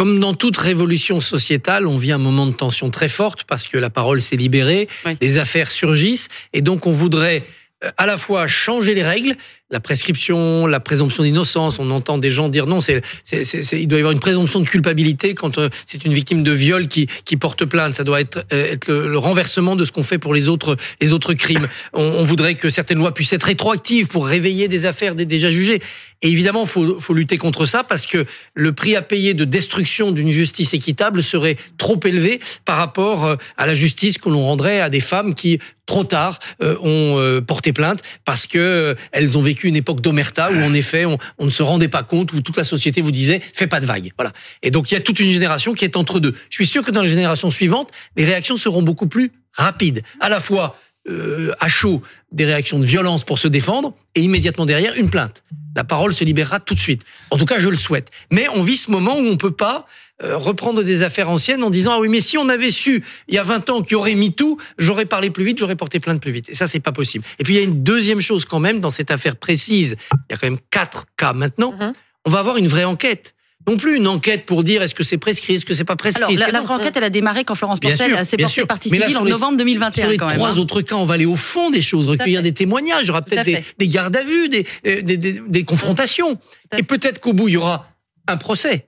comme dans toute révolution sociétale, on vit un moment de tension très forte parce que la parole s'est libérée, les affaires surgissent, et donc on voudrait euh, à la fois changer les règles, la prescription, la présomption d'innocence. On entend des gens dire non, c'est, il doit y avoir une présomption de culpabilité quand euh, c'est une victime de viol qui, qui porte plainte. Ça doit être, euh, être le, renversement de ce qu'on fait pour les autres, les autres crimes. On, on, voudrait que certaines lois puissent être rétroactives pour réveiller des affaires déjà jugées. Et évidemment, faut, faut lutter contre ça parce que le prix à payer de destruction d'une justice équitable serait trop élevé par rapport euh, à la justice que l'on rendrait à des femmes qui trop tard ont porté plainte parce que elles ont vécu une époque d'omerta où en effet on, ne se rendait pas compte, où toute la société vous disait fais pas de vagues. Voilà. Et donc il y a toute une génération qui est entre deux. Je suis sûr que dans les générations suivantes, les réactions seront beaucoup plus rapides. À la fois euh, à chaud des réactions de violence pour se défendre et immédiatement derrière une plainte. La parole se libérera tout de suite. En tout cas, je le souhaite. Mais on vit ce moment où on peut pas reprendre des affaires anciennes en disant ah oui mais si on avait su il y a 20 ans qu'il y aurait mis tout, j'aurais parlé plus vite, j'aurais porté plainte plus vite. Et ça c'est pas possible. Et puis il y a une deuxième chose quand même dans cette affaire précise. Il y a quand même quatre cas maintenant. Mm-hmm. On va avoir une vraie enquête non plus une enquête pour dire est-ce que c'est prescrit, est-ce que c'est pas prescrit. Alors, la, vraie enquête, elle a démarré quand Florence Portel s'est portée partie civile en novembre 2021. Sur les trois hein. autres cas, on va aller au fond des choses, recueillir des témoignages, il y aura peut-être des, gardes à vue, des, euh, des, des confrontations. Et peut-être qu'au bout, il y aura un procès.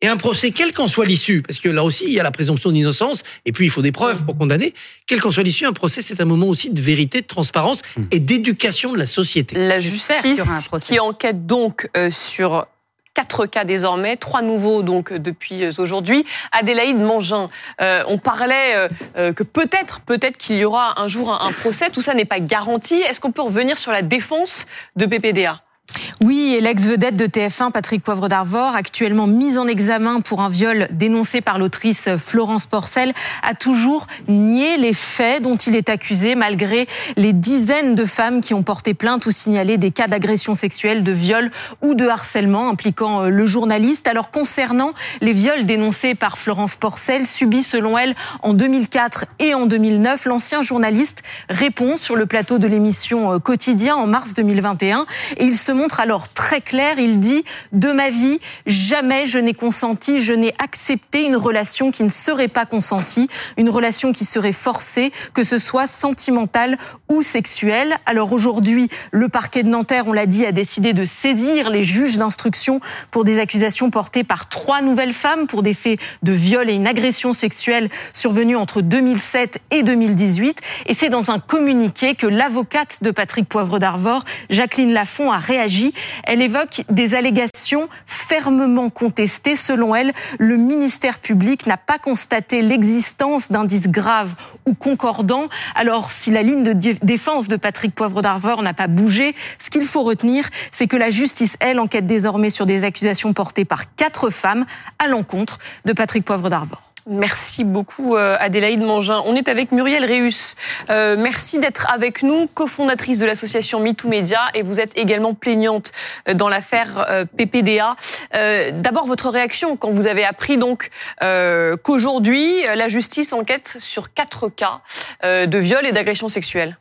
Et un procès, quelle qu'en soit l'issue, parce que là aussi, il y a la présomption d'innocence, et puis il faut des preuves pour condamner, quelle qu'en soit l'issue, un procès, c'est un moment aussi de vérité, de transparence hmm. et d'éducation de la société. La justice qui enquête donc euh, sur quatre cas désormais, trois nouveaux donc depuis aujourd'hui. Adélaïde Mangin, euh, on parlait euh, euh, que peut-être, peut-être qu'il y aura un jour un procès. Tout ça n'est pas garanti. Est-ce qu'on peut revenir sur la défense de PPDA oui, et l'ex-vedette de TF1, Patrick Poivre d'Arvor, actuellement mise en examen pour un viol dénoncé par l'autrice Florence Porcel, a toujours nié les faits dont il est accusé, malgré les dizaines de femmes qui ont porté plainte ou signalé des cas d'agression sexuelle, de viol ou de harcèlement impliquant euh, le journaliste. Alors, concernant les viols dénoncés par Florence Porcel, subis selon elle en 2004 et en 2009, l'ancien journaliste répond sur le plateau de l'émission euh, Quotidien en mars 2021 et il se montre alors très clair. Il dit de ma vie, jamais je n'ai consenti, je n'ai accepté une relation qui ne serait pas consentie, une relation qui serait forcée, que ce soit sentimentale ou sexuelle. Alors aujourd'hui, le parquet de Nanterre, on l'a dit, a décidé de saisir les juges d'instruction pour des accusations portées par trois nouvelles femmes pour des faits de viol et une agression sexuelle survenus entre 2007 et 2018. Et c'est dans un communiqué que l'avocate de Patrick Poivre d'Arvor, Jacqueline Lafont, a réagi elle évoque des allégations fermement contestées. Selon elle, le ministère public n'a pas constaté l'existence d'indices graves ou concordants. Alors, si la ligne de défense de Patrick Poivre d'Arvor n'a pas bougé, ce qu'il faut retenir, c'est que la justice, elle, enquête désormais sur des accusations portées par quatre femmes à l'encontre de Patrick Poivre d'Arvor. Merci beaucoup euh, Adélaïde Mangin. On est avec Muriel Réus. Euh, merci d'être avec nous, cofondatrice de l'association MeToo Media et vous êtes également plaignante euh, dans l'affaire PPDA. D'abord votre réaction quand vous avez appris donc qu'aujourd'hui la justice enquête sur quatre cas de viol et d'agression sexuelle.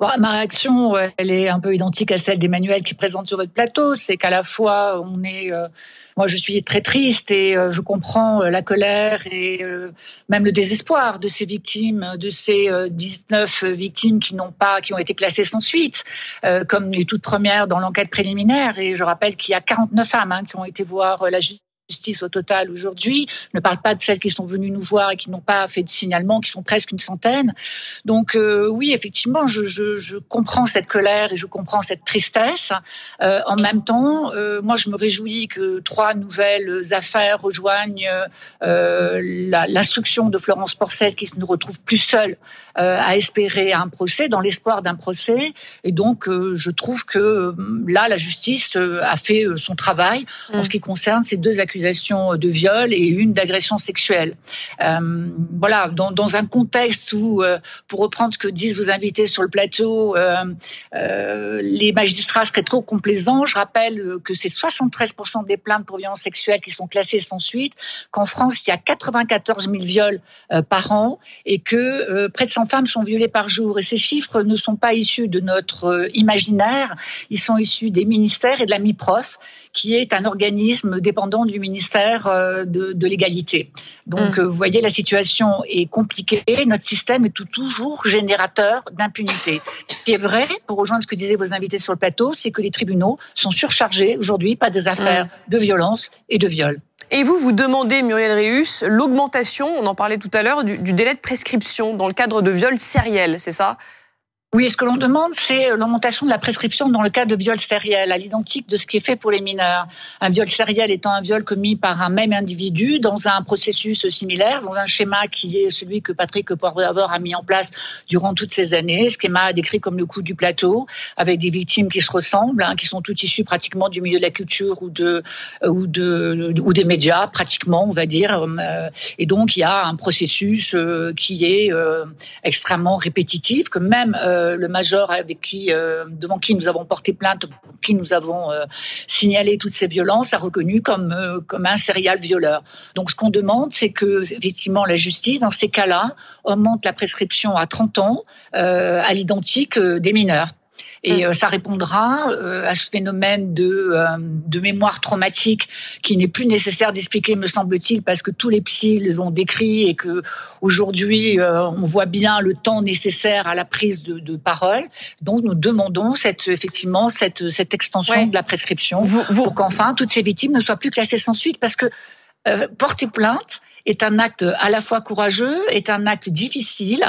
Ma réaction, elle est un peu identique à celle d'Emmanuel qui présente sur votre plateau. C'est qu'à la fois, on est, euh, moi, je suis très triste et euh, je comprends euh, la colère et même le désespoir de ces victimes, de ces 19 victimes qui n'ont pas, qui ont été classées sans suite, comme les toutes premières dans l'enquête préliminaire. Et je rappelle qu'il y a 49 femmes hein, qui ont été voir la justice justice au total aujourd'hui. Je ne parle pas de celles qui sont venues nous voir et qui n'ont pas fait de signalement, qui sont presque une centaine. Donc euh, oui, effectivement, je, je, je, comprends cette colère et je comprends cette tristesse. Euh, en même temps, euh, moi, je me réjouis que trois nouvelles affaires rejoignent euh, l'instruction de Florence Porcel, qui se ne retrouve plus seule euh, à espérer un procès, dans l'espoir d'un procès. Et donc, je trouve que là, la justice a fait son travail en mm. ce qui concerne ces deux accusations de viol et une d'agression sexuelle. Euh, voilà, dans, un contexte où, euh, pour reprendre ce que disent vos invités sur le plateau, euh, les magistrats seraient trop complaisants. Je rappelle que c'est 73% des plaintes pour violences sexuelles qui sont classées sans suite, qu'en France, il y a 94 000 viols par an et que près de 100 femmes sont violées par jour. Et ces chiffres ne sont pas issus de notre imaginaire, ils sont issus des ministères et de la MIPROF, qui est un organisme dépendant du ministère euh, de, de l'égalité. Donc, mmh. euh, vous voyez, la situation est compliquée. Notre système est tout, toujours générateur d'impunité. Ce qui est vrai, pour rejoindre ce que disaient vos invités sur le plateau, c'est que les tribunaux sont surchargés aujourd'hui par des affaires mmh. de violence et de viol. Et vous, vous demandez, Muriel Réus, l'augmentation, on en parlait tout à l'heure, du, du délai de prescription dans le cadre de viols sériels, c'est ça? Oui, ce que l'on demande, c'est euh, l'augmentation de la prescription dans le cas de viol sériel, à l'identique de ce qui est fait pour les mineurs. Un viol sériel étant un viol commis par un même individu dans un processus similaire, dans un schéma qui est celui que Patrick Poivre a mis en place durant toutes ces années, schéma décrit comme le coup du plateau, avec des victimes qui se ressemblent, hein, qui sont toutes issues pratiquement du milieu de la culture ou de euh, ou de ou des médias, pratiquement, on va dire. Euh, et donc il y a un processus qui est extrêmement répétitif, que même euh, le major avec qui, euh, devant qui nous avons porté plainte, pour qui nous avons euh, signalé toutes ces violences, a reconnu comme comme un serial violeur. Donc, ce qu'on demande, c'est que effectivement la justice, dans ces cas-là, augmente la prescription à 30 ans à l'identique des mineurs. Et ça répondra à ce phénomène de, de mémoire traumatique qui n'est plus nécessaire d'expliquer, me semble-t-il, parce que tous les psys l'ont décrit et que aujourd'hui on voit bien le temps nécessaire à la prise de, de parole. Donc nous demandons cette, effectivement cette, cette extension de la prescription pour qu'enfin toutes ces victimes ne soient plus classées sans suite, parce que euh, porter plainte est un acte à la fois courageux, est un acte difficile,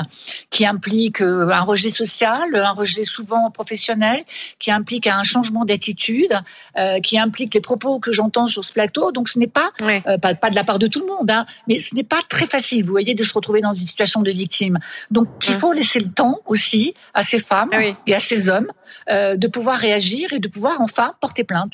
qui implique euh, un rejet social, un rejet souvent professionnel, qui implique un changement d'attitude, euh, qui implique les propos que j'entends sur ce plateau. Donc ce n'est pas, pas, de la part de tout le monde, hein, mais ce n'est pas très facile, vous voyez, de se retrouver dans une situation de victime. Donc il faut laisser le temps aussi à ces femmes ah et à ces hommes de pouvoir réagir et de pouvoir enfin porter plainte.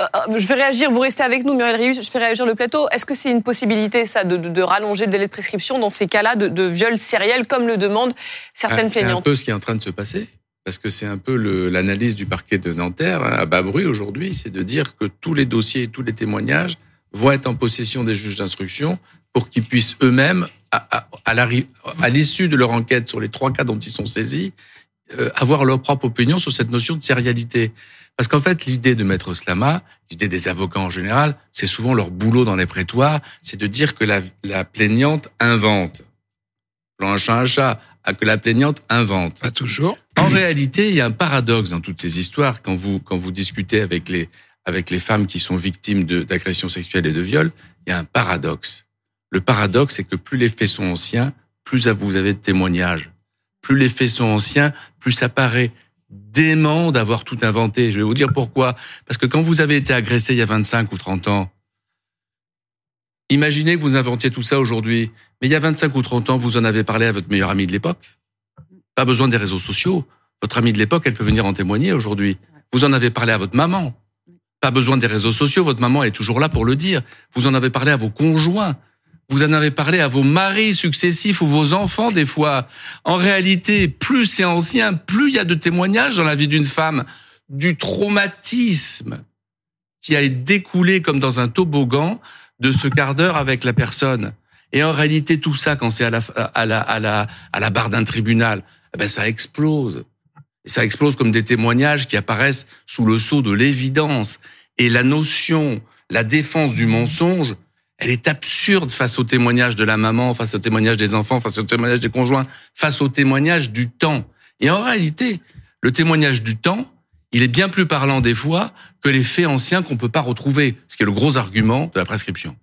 Euh, euh, je vais réagir, vous restez avec nous, Muriel Rius, je fais réagir le plateau. Est-ce que c'est une possibilité, ça, de, rallonger le délai de prescription dans ces cas-là de, de viol sériel, comme le demandent certaines plaignantes C'est un peu ce qui est en train de se passer, parce que c'est un peu l'analyse du parquet de Nanterre hein, à bas bruit aujourd'hui, c'est de dire que tous les dossiers, tous les témoignages vont être en possession des juges d'instruction pour qu'ils puissent eux-mêmes, à, à l'issue de leur enquête sur les trois cas dont ils sont saisis, euh, avoir leur propre opinion sur cette notion de sérialité. Parce qu'en fait, l'idée de Maître Slama, l'idée des avocats en général, c'est souvent leur boulot dans les prétoires, c'est de dire que la, la plaignante invente. Un chat, un chat, à que la plaignante invente. Pas toujours. En réalité, il y a un paradoxe dans toutes ces histoires quand vous quand vous discutez avec les avec les femmes qui sont victimes d'agressions sexuelles et de viols. Il y a un paradoxe. Le paradoxe, c'est que plus les faits sont anciens, plus vous avez de témoignages. Plus les faits sont anciens, plus ça paraît dément d'avoir tout inventé. Je vais vous dire pourquoi. Parce que quand vous avez été agressé il y a 25 ou 30 ans, imaginez que vous inventiez tout ça aujourd'hui. Mais il y a 25 ou 30 ans, vous en avez parlé à votre meilleur ami de l'époque. Pas besoin des réseaux sociaux. Votre amie de l'époque, elle peut venir en témoigner aujourd'hui. Vous en avez parlé à votre maman. Pas besoin des réseaux sociaux. Votre maman est toujours là pour le dire. Vous en avez parlé à vos conjoints. Vous en avez parlé à vos maris successifs ou vos enfants des fois. En réalité, plus c'est ancien, plus il y a de témoignages dans la vie d'une femme du traumatisme qui a découlé comme dans un toboggan de ce quart d'heure avec la personne. Et en réalité, tout ça, quand c'est à la, à la, à la, à la barre d'un tribunal, eh ben, ça explose. Ça explose comme des témoignages qui apparaissent sous le sceau de l'évidence. Et la notion, la défense du mensonge, elle est absurde face au témoignage de la maman, face au témoignage des enfants, face au témoignage des conjoints, face au témoignage du temps. Et en réalité, le témoignage du temps, il est bien plus parlant des fois que les faits anciens qu'on peut pas retrouver, ce qui est le gros argument de la prescription.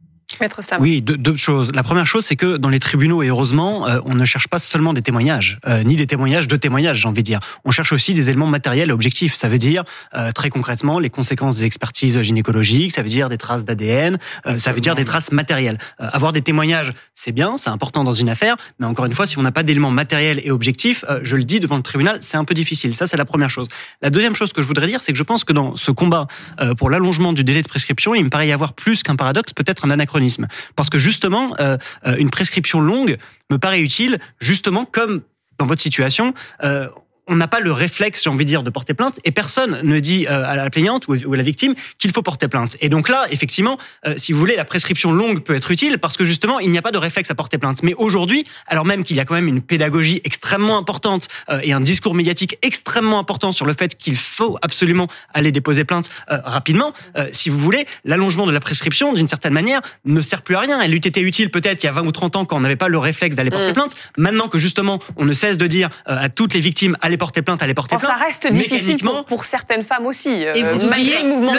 Oui, deux, choses. La première chose, c'est que dans les tribunaux, et heureusement, euh, on ne cherche pas seulement des témoignages, euh, ni des témoignages de témoignages, j'ai envie de dire. On cherche aussi des éléments matériels et objectifs. Ça veut dire, euh, très concrètement, les conséquences des expertises gynécologiques, ça veut dire des traces d'ADN, ça veut dire des traces matérielles. avoir des témoignages, c'est bien, c'est important dans une affaire, mais encore une fois, si on n'a pas d'éléments matériels et objectifs, je le dis devant le tribunal, c'est un peu difficile. Ça, c'est la première chose. La deuxième chose que je voudrais dire, c'est que je pense que dans ce combat pour l'allongement du délai de prescription, il me paraît y avoir plus qu'un paradoxe, peut-être un anachronisme. Parce que justement, euh, euh, une prescription longue me paraît utile, justement comme dans votre situation, euh, on n'a pas le réflexe, j'ai envie de dire, de porter plainte, et personne ne dit euh, à la plaignante ou à la victime qu'il faut porter plainte. Et donc là, effectivement, euh, si vous voulez, la prescription longue peut être utile parce que justement, il n'y a pas de réflexe à porter plainte. Mais aujourd'hui, alors même qu'il y a quand même une pédagogie extrêmement importante euh, et un discours médiatique extrêmement important sur le fait qu'il faut absolument aller déposer plainte rapidement, si vous voulez, l'allongement de la prescription, d'une certaine manière, ne sert plus à rien. Elle eût été utile peut-être il y a 20 ou 30 ans quand on n'avait pas le réflexe d'aller porter mmh. plainte. Maintenant que justement, on ne cesse de dire à toutes les victimes, allez porter plainte, allez porter plainte. Ça reste difficile pour, pour, certaines femmes aussi. Et vous euh, oubliez le, mouvement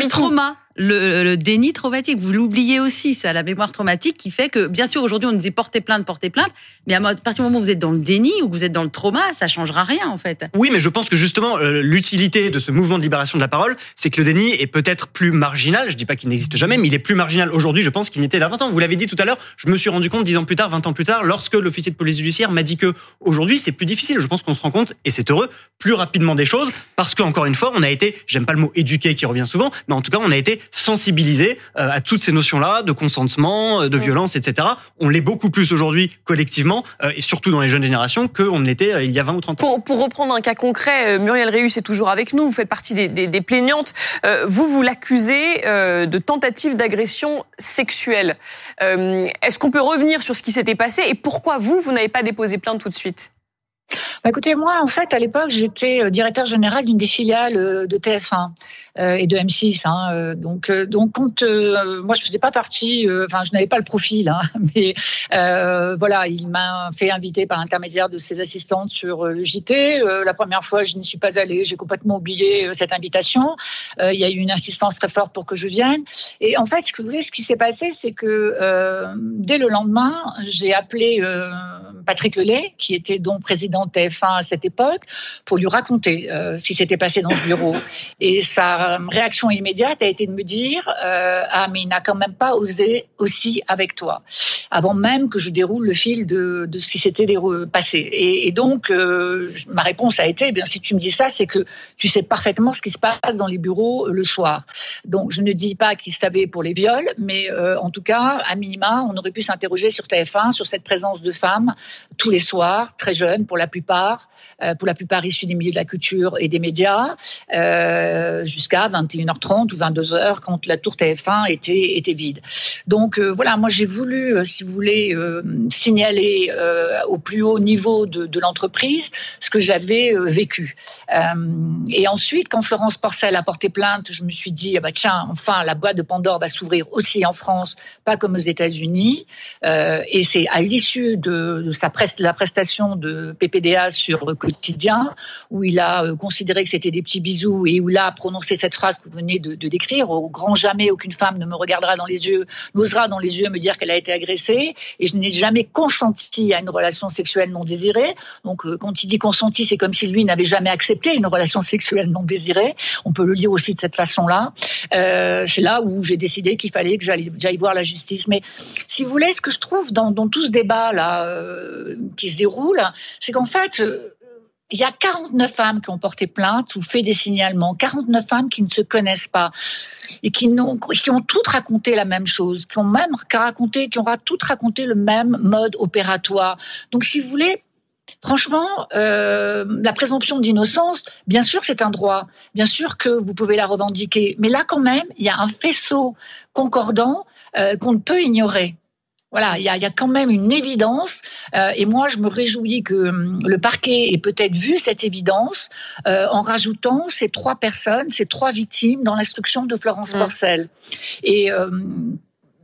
le déni traumatique. Vous l'oubliez aussi, ça, la mémoire traumatique qui fait que, bien sûr, aujourd'hui, on nous dit porter plainte, porter plainte, mais à partir du moment où vous êtes dans le déni ou que vous êtes dans le trauma, ça changera rien, en fait. Oui, mais je pense que justement, euh, l'utilité de ce mouvement de libération de la parole, c'est que le déni est peut-être plus marginal. Je dis pas qu'il n'existe jamais, mais il est plus marginal aujourd'hui, je pense, qu'il n'était a 20 ans. Vous l'avez dit tout à l'heure, je me suis rendu compte 10 ans plus tard, 20 ans plus tard, lorsque l'officier de police judiciaire m'a dit que aujourd'hui, c'est plus difficile. Je pense qu'on se rend compte, et c'est heureux, plus rapidement des choses, parce qu'encore une fois, on a été, j'aime pas le mot éduqué qui revient souvent, mais en tout cas, on a été sensibilisé euh, à toutes ces notions-là de consentement, euh, de violence, etc. On l'est beaucoup plus aujourd'hui collectivement euh, et surtout dans les jeunes générations qu'on ne l'était il y a 20 ou 30 ans. Pour, reprendre un cas concret, Muriel Réus est toujours avec nous. Vous faites partie des, plaignantes. Vous, vous l'accusez de tentative d'agression sexuelle. Est-ce qu'on peut revenir sur ce qui s'était passé et pourquoi vous, vous n'avez pas déposé plainte tout de suite? Bah, écoutez, moi, en fait, à l'époque, j'étais directeur général d'une des filiales de TF1. Euh, et de M6. Hein, euh, donc, euh, donc quand moi je faisais pas partie, enfin je n'avais pas le profil, hein, mais voilà, il m'a fait inviter par l'intermédiaire de ses assistantes sur le JT. la première fois, je n'y suis pas allée, j'ai complètement oublié cette invitation. il y a eu une insistance très forte pour que je vienne. Et en fait, ce que vous voulez, ce qui s'est passé, c'est que dès le lendemain, j'ai appelé Patrick Lelay, qui était donc président de TF1 à cette époque, pour lui raconter ce qui s'était passé dans le bureau. Et ça euh, réaction immédiate a été de me dire euh, ah mais il n'a quand même pas osé aussi avec toi. Avant même que je déroule le fil de, de ce qui s'était passé. Et, donc euh, ma réponse a été eh bien si tu me dis ça c'est que tu sais parfaitement ce qui se passe dans les bureaux le soir. Donc je ne dis pas qu'il savait pour les viols mais en tout cas à minima on aurait pu s'interroger sur TF1 sur cette présence de femmes tous les soirs très jeunes pour la plupart pour la plupart issues des milieux de la culture et des médias jusqu'à 21h30 ou 22h quand la tour TF1 était était vide. Donc euh, voilà, moi j'ai voulu, euh, si vous voulez, euh, signaler au plus haut niveau de, l'entreprise ce que j'avais vécu. et ensuite, quand Florence Porcel a porté plainte, je me suis dit ah bah tiens, enfin la boîte de Pandore va s'ouvrir aussi en France, pas comme aux États-Unis. et c'est à l'issue de, sa la prestation de PPDA sur Quotidien où il a considéré que c'était des petits bisous et où il a prononcé cette phrase que vous venez de, décrire. Au grand jamais, aucune femme ne me regardera dans les yeux, n'osera dans les yeux me dire qu'elle a été agressée. Et je n'ai jamais consenti à une relation sexuelle non désirée. Donc, euh, quand il dit consenti, c'est comme si lui n'avait jamais accepté une relation sexuelle non désirée. On peut le lire aussi de cette façon-là. Euh, c'est là où j'ai décidé qu'il fallait que j'aille voir la justice. Mais si vous voulez, ce que je trouve dans, tout ce débat là euh, qui se déroule, c'est qu'en fait, il y a 49 femmes qui ont porté plainte ou fait des signalements, 49 femmes qui ne se connaissent pas et qui, ont, qui ont toutes raconté la même chose, qui ont même raconté, qui ont toutes raconté le même mode opératoire. Donc, si vous voulez, Franchement, euh, la présomption d'innocence, bien sûr, c'est un droit, bien sûr que vous pouvez la revendiquer, mais là quand même, il y a un faisceau concordant euh, qu'on ne peut ignorer. Voilà, il y a, y a, quand même une évidence, euh, et moi je me réjouis que hum, le parquet ait peut-être vu cette évidence euh, en rajoutant ces trois personnes, ces trois victimes dans l'instruction de Florence mmh. Porcel. Et euh,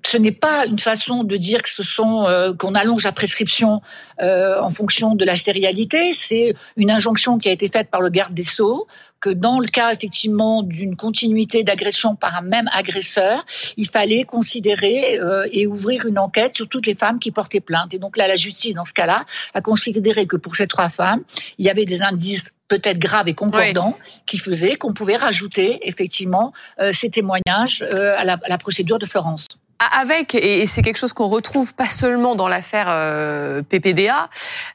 ce n'est pas une façon de dire que ce sont euh, qu'on allonge la prescription euh, en fonction de la sérialité. C'est une injonction qui a été faite par le garde des sceaux que dans le cas effectivement d'une continuité d'agression par un même agresseur, il fallait considérer euh, et ouvrir une enquête sur toutes les femmes qui portaient plainte. Et donc là, la justice, dans ce cas-là, a considéré que pour ces trois femmes, il y avait des indices peut-être graves et concordants qui faisaient qu'on pouvait rajouter effectivement ces témoignages à la, à la procédure de Florence avec, et c'est quelque chose qu'on retrouve pas seulement dans l'affaire euh, PPDA,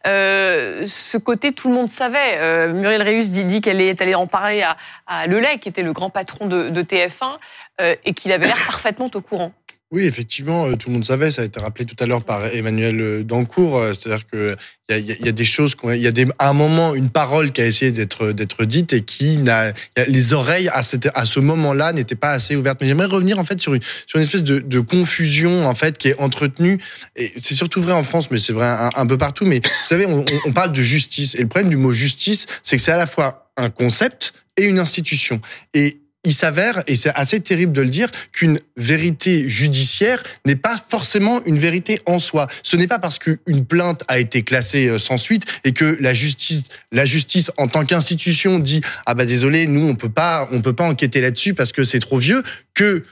euh, ce côté tout le monde savait. Euh, Muriel Réus dit, qu'elle est allée en parler à, à Lelay, qui était le grand patron de, de TF1, euh, et qu'il avait l'air parfaitement au courant. Oui, effectivement, euh, tout le monde savait. Ça a été rappelé tout à l'heure par Emmanuel euh, Dancourt. Euh, c'est-à-dire que il y, y a, des choses, il y a des, à un moment une parole qui a essayé d'être dite et qui n'a, les oreilles à, cette, à ce moment-là n'étaient pas assez ouvertes. Mais j'aimerais revenir en fait sur une, sur une espèce de, de confusion en fait qui est entretenue. Et c'est surtout vrai en France, mais c'est vrai un, peu partout. Mais vous savez, on, on parle de justice et le problème du mot justice, c'est que c'est à la fois un concept et une institution. Et il s'avère, et c'est assez terrible de le dire, qu'une vérité judiciaire n'est pas forcément une vérité en soi. Ce n'est pas parce qu'une plainte a été classée euh, sans suite et que la justice, la justice en tant qu'institution dit ah bah désolé, nous on peut pas, on peut pas enquêter là-dessus parce que c'est trop vieux que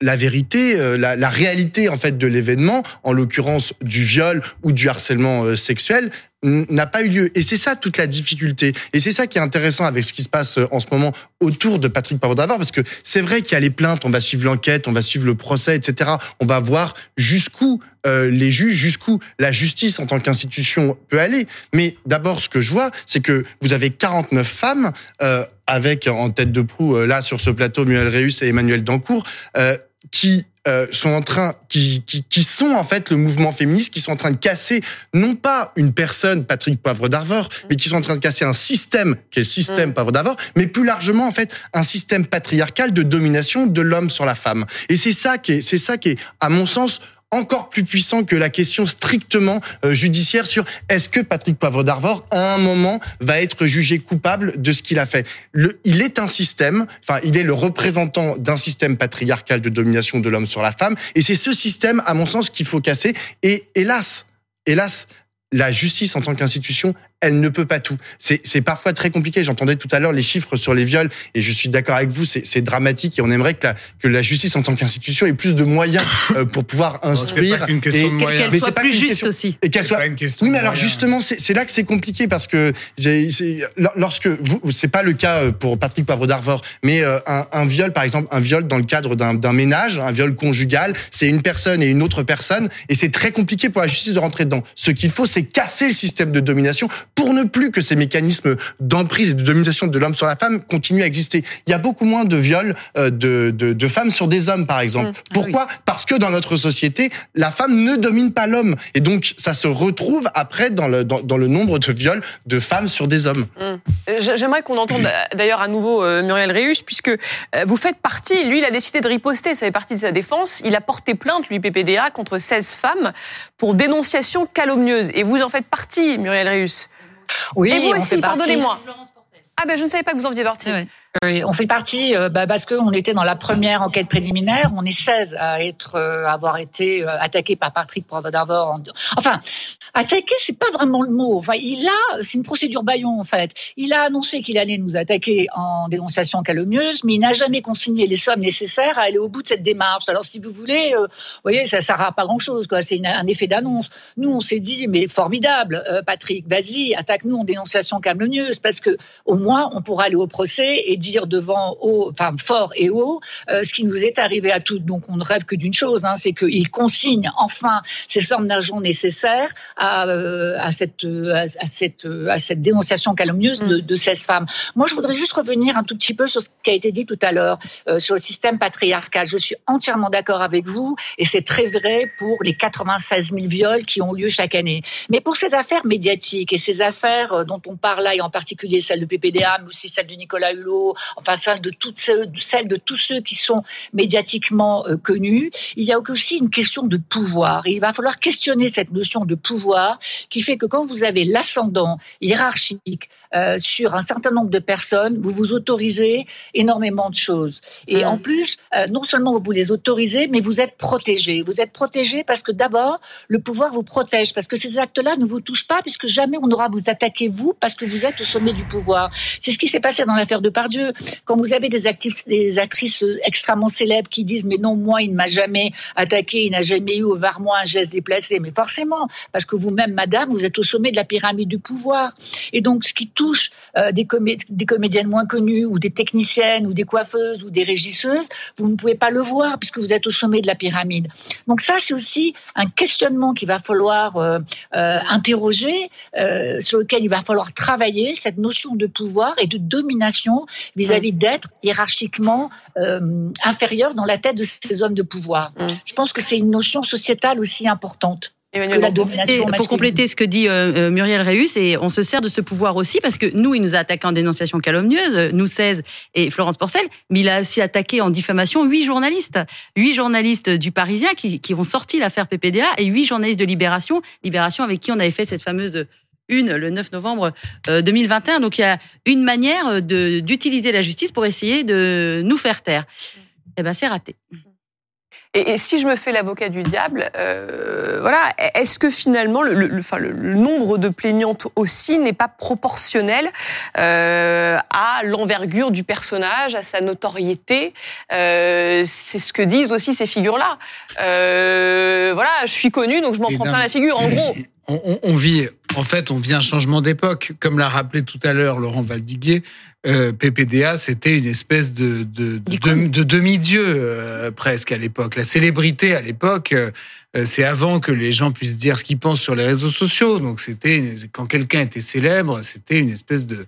la vérité, euh, la, la, réalité en fait de l'événement, en l'occurrence du viol ou du harcèlement euh, sexuel, n'a pas eu lieu. Et c'est ça toute la difficulté. Et c'est ça qui est intéressant avec ce qui se passe euh, en ce moment autour de Patrick Pavardavor, parce que c'est vrai qu'il y a les plaintes, on va suivre l'enquête, on va suivre le procès, etc. On va voir jusqu'où euh, les juges, jusqu'où la justice en tant qu'institution peut aller. Mais d'abord, ce que je vois, c'est que vous avez 49 femmes euh, avec en tête de proue là sur ce plateau Muel Reus et Emmanuel Dancourt qui euh, sont en train, qui, qui, qui, sont en fait le mouvement féministe, qui sont en train de casser non pas une personne, Patrick Poivre d'Arvor, mais qui sont en train de casser un système, qui est le système mm. Poivre d'Arvor, mais plus largement en fait un système patriarcal de domination de l'homme sur la femme. Et c'est ça qui est, c'est ça qui est, à mon sens, encore plus puissant que la question strictement euh, judiciaire sur est-ce que Patrick Poivre d'Arvor, à un moment, va être jugé coupable de ce qu'il a fait. Il est un système, enfin, il est le représentant d'un système patriarcal de domination de l'homme sur la femme, et c'est ce système, à mon sens, qu'il faut casser. Et hélas, hélas, la justice en tant qu'institution, elle ne peut pas tout. C'est parfois très compliqué. J'entendais tout à l'heure les chiffres sur les viols et je suis d'accord avec vous, c'est dramatique et on aimerait que la, que la justice en tant qu'institution ait plus de moyens euh, pour pouvoir instruire. et qu'elle soit plus juste aussi. Et qu'elle soit. oui, mais alors justement, c'est là que c'est compliqué parce que lorsque vous, c'est pas le cas euh, pour Patrick Poivre d'Arvor, mais euh, un, un, viol, par exemple, un viol dans le cadre d'un ménage, un viol conjugal, c'est une personne et une autre personne et c'est très compliqué pour la justice de rentrer dedans. Ce qu'il faut, c'est casser le système de domination pour ne plus que ces mécanismes d'emprise et de domination de l'homme sur la femme continuent à exister. Il y a beaucoup moins de viols euh, de, de, de femmes sur des hommes, par exemple. Mmh. Ah Pourquoi Parce que dans notre société, la femme ne domine pas l'homme. Et donc, ça se retrouve après dans le, dans, dans le nombre de viols de femmes sur des hommes. Mmh. J'aimerais qu'on entende d'ailleurs à nouveau euh, Muriel Réus, puisque euh, vous faites partie, lui, il a décidé de riposter, ça fait partie de sa défense. Il a porté plainte, lui, PPDA, contre 16 femmes pour dénonciation calomnieuse. Et vous en faites partie, Muriel Réus. Oui, Et vous aussi, pardonnez-moi. Ah ben je ne savais pas que vous en faisiez partie. Oui, on fait partie euh, bah, parce qu'on était dans la première enquête préliminaire. On est 16 à être, euh, avoir été euh, attaqués par Patrick Provodavor. Enfin, attaqué, c'est pas vraiment le mot. Enfin, il a, c'est une procédure baillon en fait. Il a annoncé qu'il allait nous attaquer en dénonciation calomnieuse, mais il n'a jamais consigné les sommes nécessaires à aller au bout de cette démarche. Alors, si vous voulez, vous voyez, ça sert à pas grand-chose. C'est un effet d'annonce. Nous, on s'est dit, mais formidable, Patrick, vas-y, attaque-nous en dénonciation calomnieuse, parce que au moins, on pourra aller au procès et dire devant haut, enfin fort et haut, euh, ce qui nous est arrivé à toutes. Donc on ne rêve que d'une chose, hein, c'est qu'il consigne enfin ces sommes d'argent nécessaires à, euh, à, cette, à, cette, à cette dénonciation calomnieuse de, mm. de 16 femmes. Moi, je voudrais juste revenir un tout petit peu sur ce qui a été dit tout à l'heure, euh, sur le système patriarcal. Je suis entièrement d'accord avec vous, et c'est très vrai pour les 96 000 viols qui ont lieu chaque année. Mais pour ces affaires médiatiques et ces affaires dont on parle là, et en particulier celle de PPDA, mais aussi celle de Nicolas Hulot, enfin celle de celles de tous ceux qui sont médiatiquement euh, connus. Il y a aussi une question de pouvoir. Il va falloir questionner cette notion de pouvoir qui fait que quand vous avez l'ascendant hiérarchique euh, sur un certain nombre de personnes, vous vous autorisez énormément de choses. Et en plus, euh, non seulement vous les autorisez, mais vous êtes protégé. Vous êtes protégé parce que d'abord, le pouvoir vous protège, parce que ces actes-là ne vous touchent pas, puisque jamais on n'aura à vous attaquer vous, parce que vous êtes au sommet du pouvoir. C'est ce qui s'est passé dans l'affaire de Pardieu. Quand vous avez des, actifs, des actrices extrêmement célèbres qui disent mais non moi il ne m'a jamais attaqué, il n'a jamais eu vers moi un geste déplacé, mais forcément parce que vous-même madame vous êtes au sommet de la pyramide du pouvoir et donc ce qui touche euh, des, des comédiennes moins connues ou des techniciennes ou des coiffeuses ou des régisseuses, vous ne pouvez pas le voir puisque vous êtes au sommet de la pyramide. Donc ça c'est aussi un questionnement qu'il va falloir euh, euh, interroger, sur lequel il va falloir travailler cette notion de pouvoir et de domination vis-à-vis d'être hiérarchiquement inférieur dans la tête de ces hommes de pouvoir. Mm. Je pense que c'est une notion sociétale aussi importante. La domination pour compléter ce que dit euh, euh, Muriel Réus, et on se sert de ce pouvoir aussi parce que nous, il nous a attaqué en dénonciation calomnieuse, nous 16 et Florence Porcel, mais il a aussi attaqué en diffamation huit journalistes, huit journalistes du Parisien qui, qui ont sorti l'affaire PPDA et huit journalistes de Libération, Libération avec qui on avait fait cette fameuse une le 9 novembre 2021. Euh, Donc il y a une manière euh, d'utiliser la justice pour essayer de nous faire taire. Eh ben c'est raté. Et, si je me fais l'avocat du diable, euh, voilà, est-ce que finalement le, le, enfin, le, nombre de plaignantes aussi n'est pas proportionnel euh, à l'envergure du personnage, à sa notoriété euh, C'est ce que disent aussi ces figures-là. Euh, voilà, je suis connu, donc je m'en prends plein la figure. En gros, on, on, vit, en fait, on vit un changement d'époque. Comme l'a rappelé tout à l'heure Laurent Valdiguier, euh, PPDA, c'était une espèce de, de, de, demi-dieu euh, presque à l'époque. La célébrité à l'époque, euh, c'est avant que les gens puissent dire ce qu'ils pensent sur les réseaux sociaux. Donc c'était quand quelqu'un était célèbre, c'était une espèce de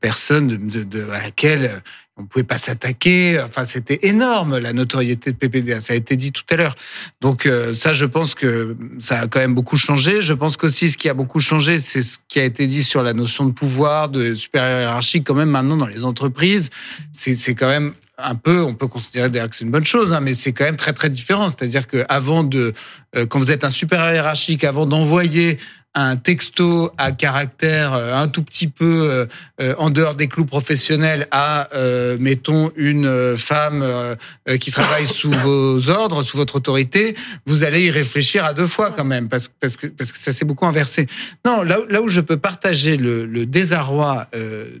personne à laquelle on pouvait pas s'attaquer. Enfin, c'était énorme la notoriété de PPDA. Ça a été dit tout à l'heure. Donc euh, ça, je pense que ça a quand même beaucoup changé. Je pense qu'aussi ce qui a beaucoup changé, c'est ce qui a été dit sur la notion de pouvoir, de supérieur hiérarchique. Quand même, maintenant dans les entreprises, c'est quand même un peu, on peut considérer d'ailleurs que c'est une bonne chose, hein, mais c'est quand même très très différent. C'est-à-dire que avant de, euh, quand vous êtes un supérieur hiérarchique, avant d'envoyer un texto à caractère euh, un tout petit peu euh, euh, en dehors des clous professionnels à, mettons, une femme qui travaille sous vos ordres, sous votre autorité, vous allez y réfléchir à deux fois quand même, parce, parce, que, parce que ça s'est beaucoup inversé. Non, là, là où je peux partager le, le désarroi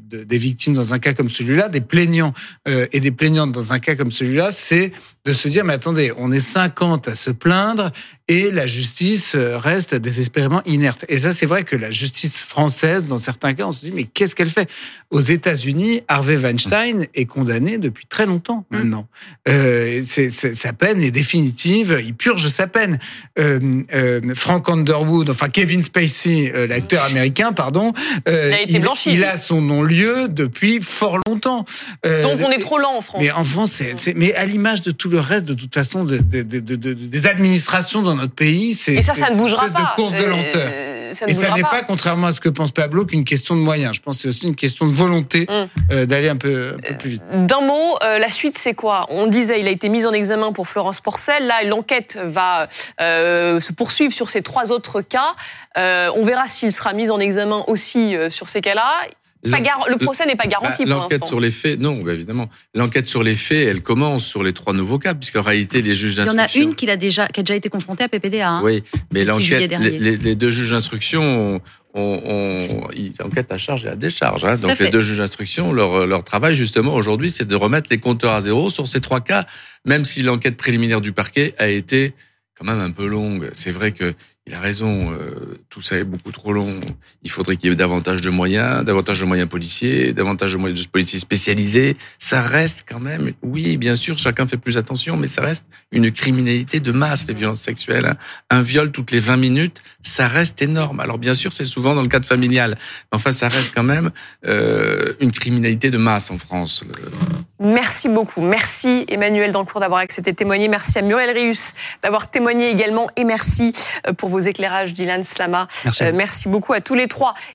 des victimes dans un cas comme celui-là, des plaignants et des plaignantes dans un cas comme celui-là, c'est de se dire, mais attendez, on est 50 à se plaindre et la justice reste désespérément inerte. Et ça, c'est vrai que la justice française, dans certains cas, on se dit, mais qu'est-ce qu'elle fait? Aux États-Unis, Harvey Weinstein est condamné depuis très longtemps mmh. maintenant. Euh, sa peine est définitive, il purge sa peine. Euh, euh, Frank Underwood, enfin Kevin Spacey, euh, l'acteur américain, pardon, euh, il a été blanchi. Il, a son non-lieu depuis fort longtemps. Euh, Donc on est trop lent en France. Mais en France, c'est, mais à l'image de tout le reste, de toute façon, de, de, de, des administrations dans notre pays, c'est... Et ça, ça ne bougera pas. de course de lenteur ça Et ça n'est pas. contrairement à ce que pense Pablo, qu'une question de moyens. Je pense que c'est aussi une question de volonté hum. euh, d'aller un peu, un peu, plus vite. D'un mot, euh, la suite, c'est quoi? On disait, il a été mis en examen pour Florence Porcel. Là, l'enquête va euh, se poursuivre sur ces trois autres cas. on verra s'il sera mis en examen aussi sur ces cas-là. Le procès n'est pas garanti bah, L'enquête sur les faits, non, bah, évidemment. L'enquête sur les faits, elle commence sur les trois nouveaux cas, puisqu'en réalité, les juges d'instruction. Il y en a une qui a déjà, qui a déjà été confrontée à PPDA. Hein, oui, mais l'enquête, les, les, deux juges d'instruction on, on, ils enquêtent à charge et à décharge. Hein. Donc les deux juges d'instruction, leur, leur travail justement aujourd'hui, c'est de remettre les compteurs à zéro sur ces trois cas, même si l'enquête préliminaire du parquet a été quand même un peu longue. C'est vrai que il a raison, euh, tout ça est beaucoup trop long. Il faudrait qu'il y ait davantage de moyens, davantage de moyens policiers, davantage de moyens de policiers spécialisés. Ça reste quand même, oui, bien sûr, chacun fait plus attention, mais ça reste une criminalité de masse, les violences sexuelles. Hein. Un viol toutes les 20 minutes, ça reste énorme. Alors bien sûr, c'est souvent dans le cadre familial, mais enfin, ça reste quand même euh, une criminalité de masse en France. Merci beaucoup. Merci Emmanuel Dancourt d'avoir accepté de témoigner. Merci à Muriel Rius d'avoir témoigné également. Et merci euh, pour vos éclairages, Dylan Slama. Merci, merci beaucoup à tous les trois.